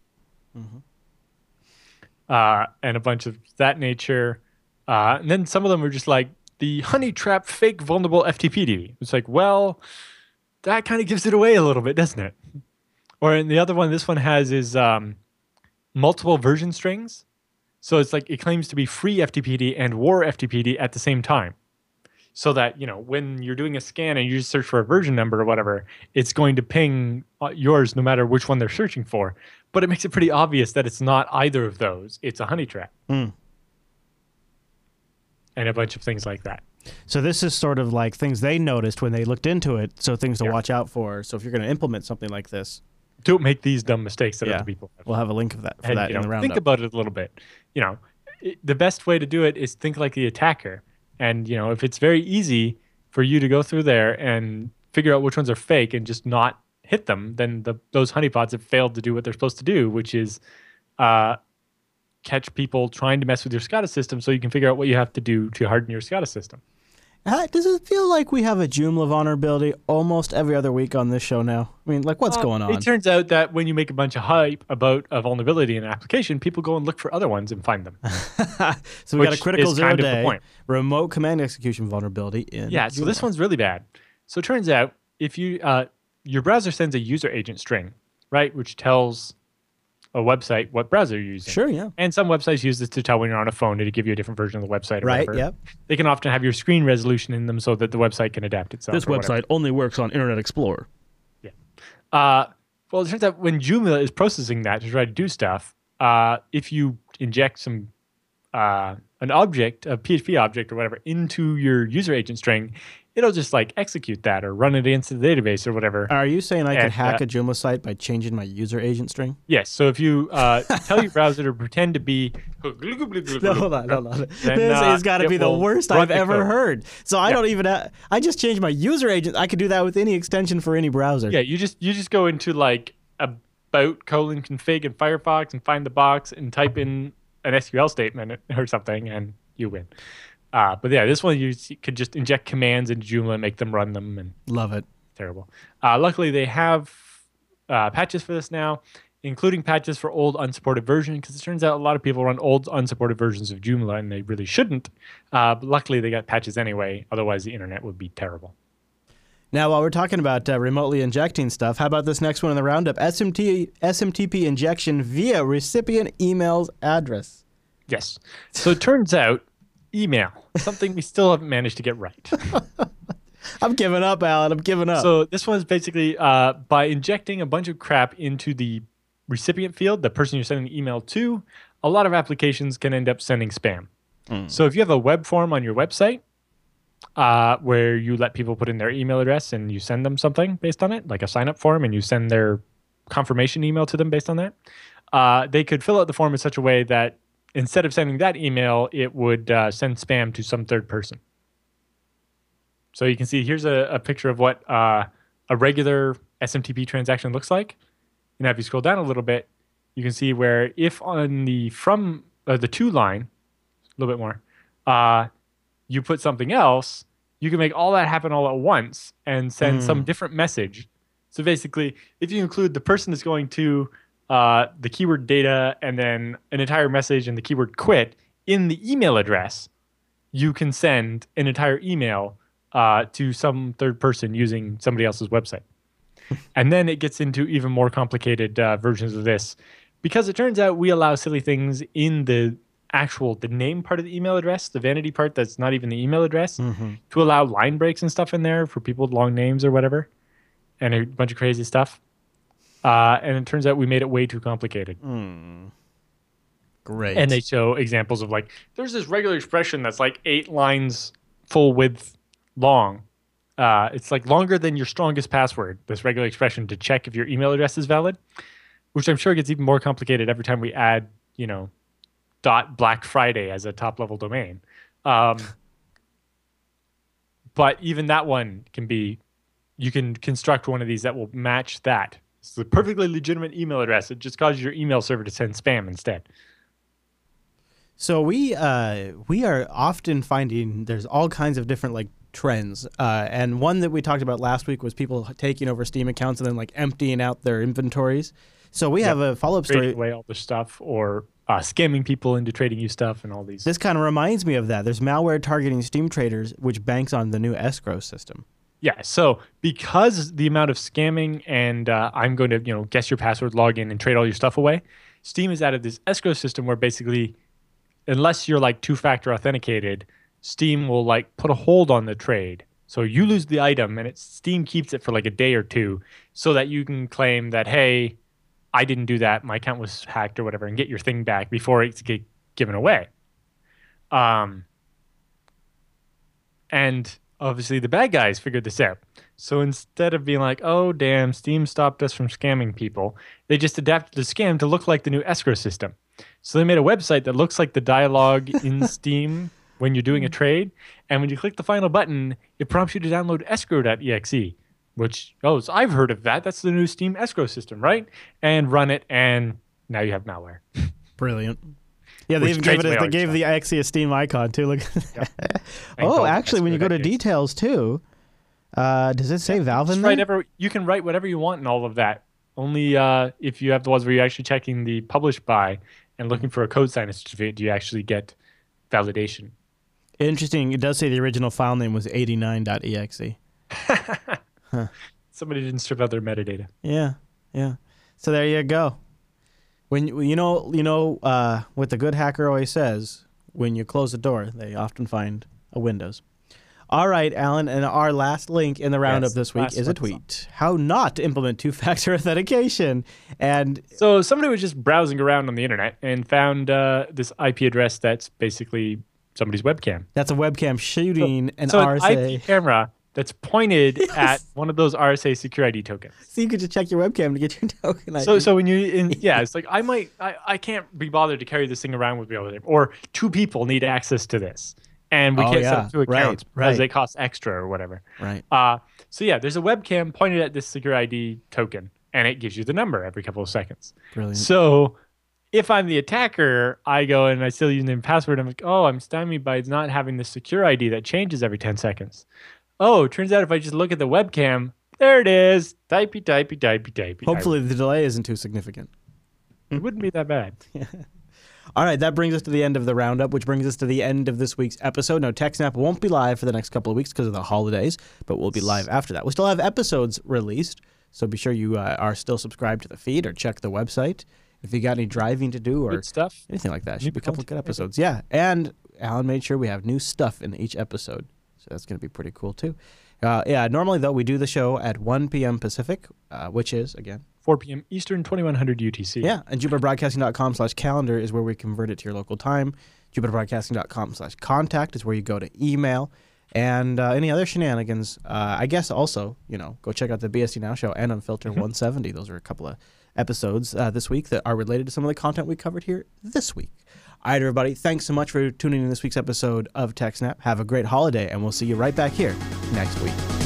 Uh, and a bunch of that nature. Uh, and then some of them were just like the honey trap fake vulnerable FTPD. It's like, well, that kind of gives it away a little bit, doesn't it? Or in the other one, this one has is um, multiple version strings. So it's like it claims to be free FTPD and war FTPD at the same time. So that, you know, when you're doing a scan and you just search for a version number or whatever, it's going to ping uh, yours no matter which one they're searching for. But it makes it pretty obvious that it's not either of those. It's a honey trap. Mm. And a bunch of things like that. So this is sort of like things they noticed when they looked into it. So things to Yeah. watch out for. So if you're going to implement something like this, Don't make these dumb mistakes that Yeah. other people have. we'll have a link of that for and, that you in know, the think about it a little bit. You know, it, the best way to do it is think like the attacker. And you know, if it's very easy for you to go through there and figure out which ones are fake and just not hit them, then the those honeypots have failed to do what they're supposed to do, which is uh, catch people trying to mess with your SCADA system, so you can figure out what you have to do to harden your SCADA system. Does it feel like we have a Joomla vulnerability almost every other week on this show now? I mean, like, what's Uh, going on? It turns out that when you make a bunch of hype about a vulnerability in an application, people go and look for other ones and find them. so we got a critical zero day point. remote command execution vulnerability in. Yeah, so this one's really bad. So it turns out if you uh, your browser sends a user agent string, right, which tells a website what browser you're using. Sure, yeah. And some websites use this to tell when you're on a phone to give you a different version of the website. Or Right, whatever. yep. They can often have your screen resolution in them so that the website can adapt itself. This or whatever. website only works on Internet Explorer. Uh, well, it turns out when Joomla is processing that to try to do stuff, uh, if you inject some uh, an object, a PHP object or whatever, into your user agent string, it'll just like execute that or run it into the database or whatever. Are you saying I could And, hack uh, a Joomla site by changing my user agent string? yes. So if you uh, tell your browser to pretend to be No, hold on, hold on. Then, this uh, has got to be the worst I've the ever code. heard. So I Yeah. don't even. Ha- I just changed my user agent. I could do that with any extension for any browser. Yeah, you just you just go into like about colon config in Firefox and find the box and type in an SQL statement or something and you win. Uh, but yeah, this one you could just inject commands into Joomla and make them run them and Love it. terrible. Uh, luckily, they have uh, patches for this now, including patches for old unsupported versions, because it turns out a lot of people run old unsupported versions of Joomla and they really shouldn't. Uh, but luckily, they got patches anyway. Otherwise, the internet would be terrible. Now, while we're talking about uh, remotely injecting stuff, how about this next one in the roundup? SMT, SMTP injection via recipient email's address. Yes. So it turns out email, something we still haven't managed to get right. I'm giving up, Allan. I'm giving up. so this one's basically uh, by injecting a bunch of crap into the recipient field, the person you're sending the email to, a lot of applications can end up sending spam. So if you have a web form on your website uh, where you let people put in their email address and you send them something based on it, like a sign up form, and you send their confirmation email to them based on that, uh, they could fill out the form in such a way that instead of sending that email, it would uh, send spam to some third person. So you can see here's a, a picture of what uh, a regular SMTP transaction looks like. And if you scroll down a little bit, you can see where if on the from uh, the to line, a little bit more, uh, you put something else, you can make all that happen all at once and send some different message. So basically, if you include the person that's going to uh, the keyword data and then an entire message and the keyword quit in the email address, you can send an entire email uh, to some third person using somebody else's website. and then it gets into even more complicated uh, versions of this because it turns out we allow silly things in the actual the name part of the email address the vanity part that's not even the email address to allow line breaks and stuff in there for people with long names or whatever and a bunch of crazy stuff uh, and it turns out we made it way too complicated. Great. and they show examples of like there's this regular expression that's like eight lines full width long. Uh, it's like longer than your strongest password this regular expression to check if your email address is valid which i'm sure gets even more complicated every time we add you know dot black friday as a top level domain. Um, but even that one can be you can construct one of these that will match that it's a perfectly legitimate email address it just causes your email server to send spam instead So we uh, we are often finding there's all kinds of different like trends, uh, and one that we talked about last week was people taking over Steam accounts and then like emptying out their inventories. So we have a follow up story. away all the stuff or uh, scamming people into trading you stuff and all these. This kind of reminds me of that. There's malware targeting Steam traders, which banks on the new escrow system. Yeah. So because the amount of scamming and uh, I'm going to you know guess your password, log in, and trade all your stuff away, Steam has added this escrow system where basically unless you're like two factor authenticated, Steam will like put a hold on the trade. So you lose the item and it Steam keeps it for like a day or two so that you can claim that hey, I didn't do that, my account was hacked or whatever and get your thing back before it's get given away. Um and obviously the bad guys figured this out. So instead of being like, "Oh damn, Steam stopped us from scamming people," they just adapted the scam to look like the new escrow system. So they made a website that looks like the dialogue in Steam when you're doing a trade, and when you click the final button, it prompts you to download escrow.exe, which oh, so I've heard of that. That's the new Steam escrow system, right? And run it, and now you have malware. Brilliant. Yeah, they even gave it. A, they gave the Exe a Steam icon too. Look. Oh, actually, when you go to details too, uh, does it say Valve in there? ever, you can write whatever you want in all of that. Only uh, if you have the ones where you're actually checking the published by and looking for a code sign certificate, do you actually get validation. Interesting. It does say the original file name was 89.exe. Somebody didn't strip out their metadata. Yeah, yeah. So there you go. When you know you know uh, what the good hacker always says: when you close a door, they often find a Windows. All right, Allan, and our last link in the roundup Yes, this week is a tweet: how not to implement two-factor authentication. And So somebody was just browsing around on the internet and found uh, this IP address that's basically somebody's webcam. that's a webcam shooting an so RSA. an IP camera that's pointed at one of those RSA SecurID tokens. so you could just check your webcam to get your token. So ID. so when you in, yeah, it's like I might I, I can't be bothered to carry this thing around with me all the time. Or two people need access to this. And we Oh, can't yeah. set up two Right, accounts because right. they cost extra or whatever. right. Uh so yeah, there's a webcam pointed at this SecurID token and it gives you the number every couple of seconds. Brilliant. So if I'm the attacker, I go and I still use the name and password. I'm like, oh, I'm stymied by not having the SecurID that changes every 10 seconds. Oh, turns out if I just look at the webcam, there it is. Typey, typey, typey, typey. Hopefully, the delay isn't too significant. it wouldn't be that bad. All right, that brings us to the end of the roundup, which brings us to the end of this week's episode. Now, TechSnap won't be live for the next couple of weeks because of the holidays, but we'll be live after that. We still have episodes released, so be sure you uh, are still subscribed to the feed or check the website. If you got any driving to do or Good stuff. anything like that, New should be a couple of good episodes. Yeah, and Allan made sure we have new stuff in each episode, so that's going to be pretty cool too. Uh, yeah, normally though we do the show at 1 p.m. Pacific, uh, which is again 4 p.m. Eastern, 2100 UTC. yeah, and jupiterbroadcasting.com slash calendar is where we convert it to your local time. jupiterbroadcasting.com slash contact is where you go to email. And uh, any other shenanigans, uh, I guess also, you know, go check out the BSD Now show and Unfiltered 170. Those are a couple of episodes uh, this week that are related to some of the content we covered here this week. All right, everybody, thanks so much for tuning in this week's episode of TechSnap. Have a great holiday, and we'll see you right back here next week.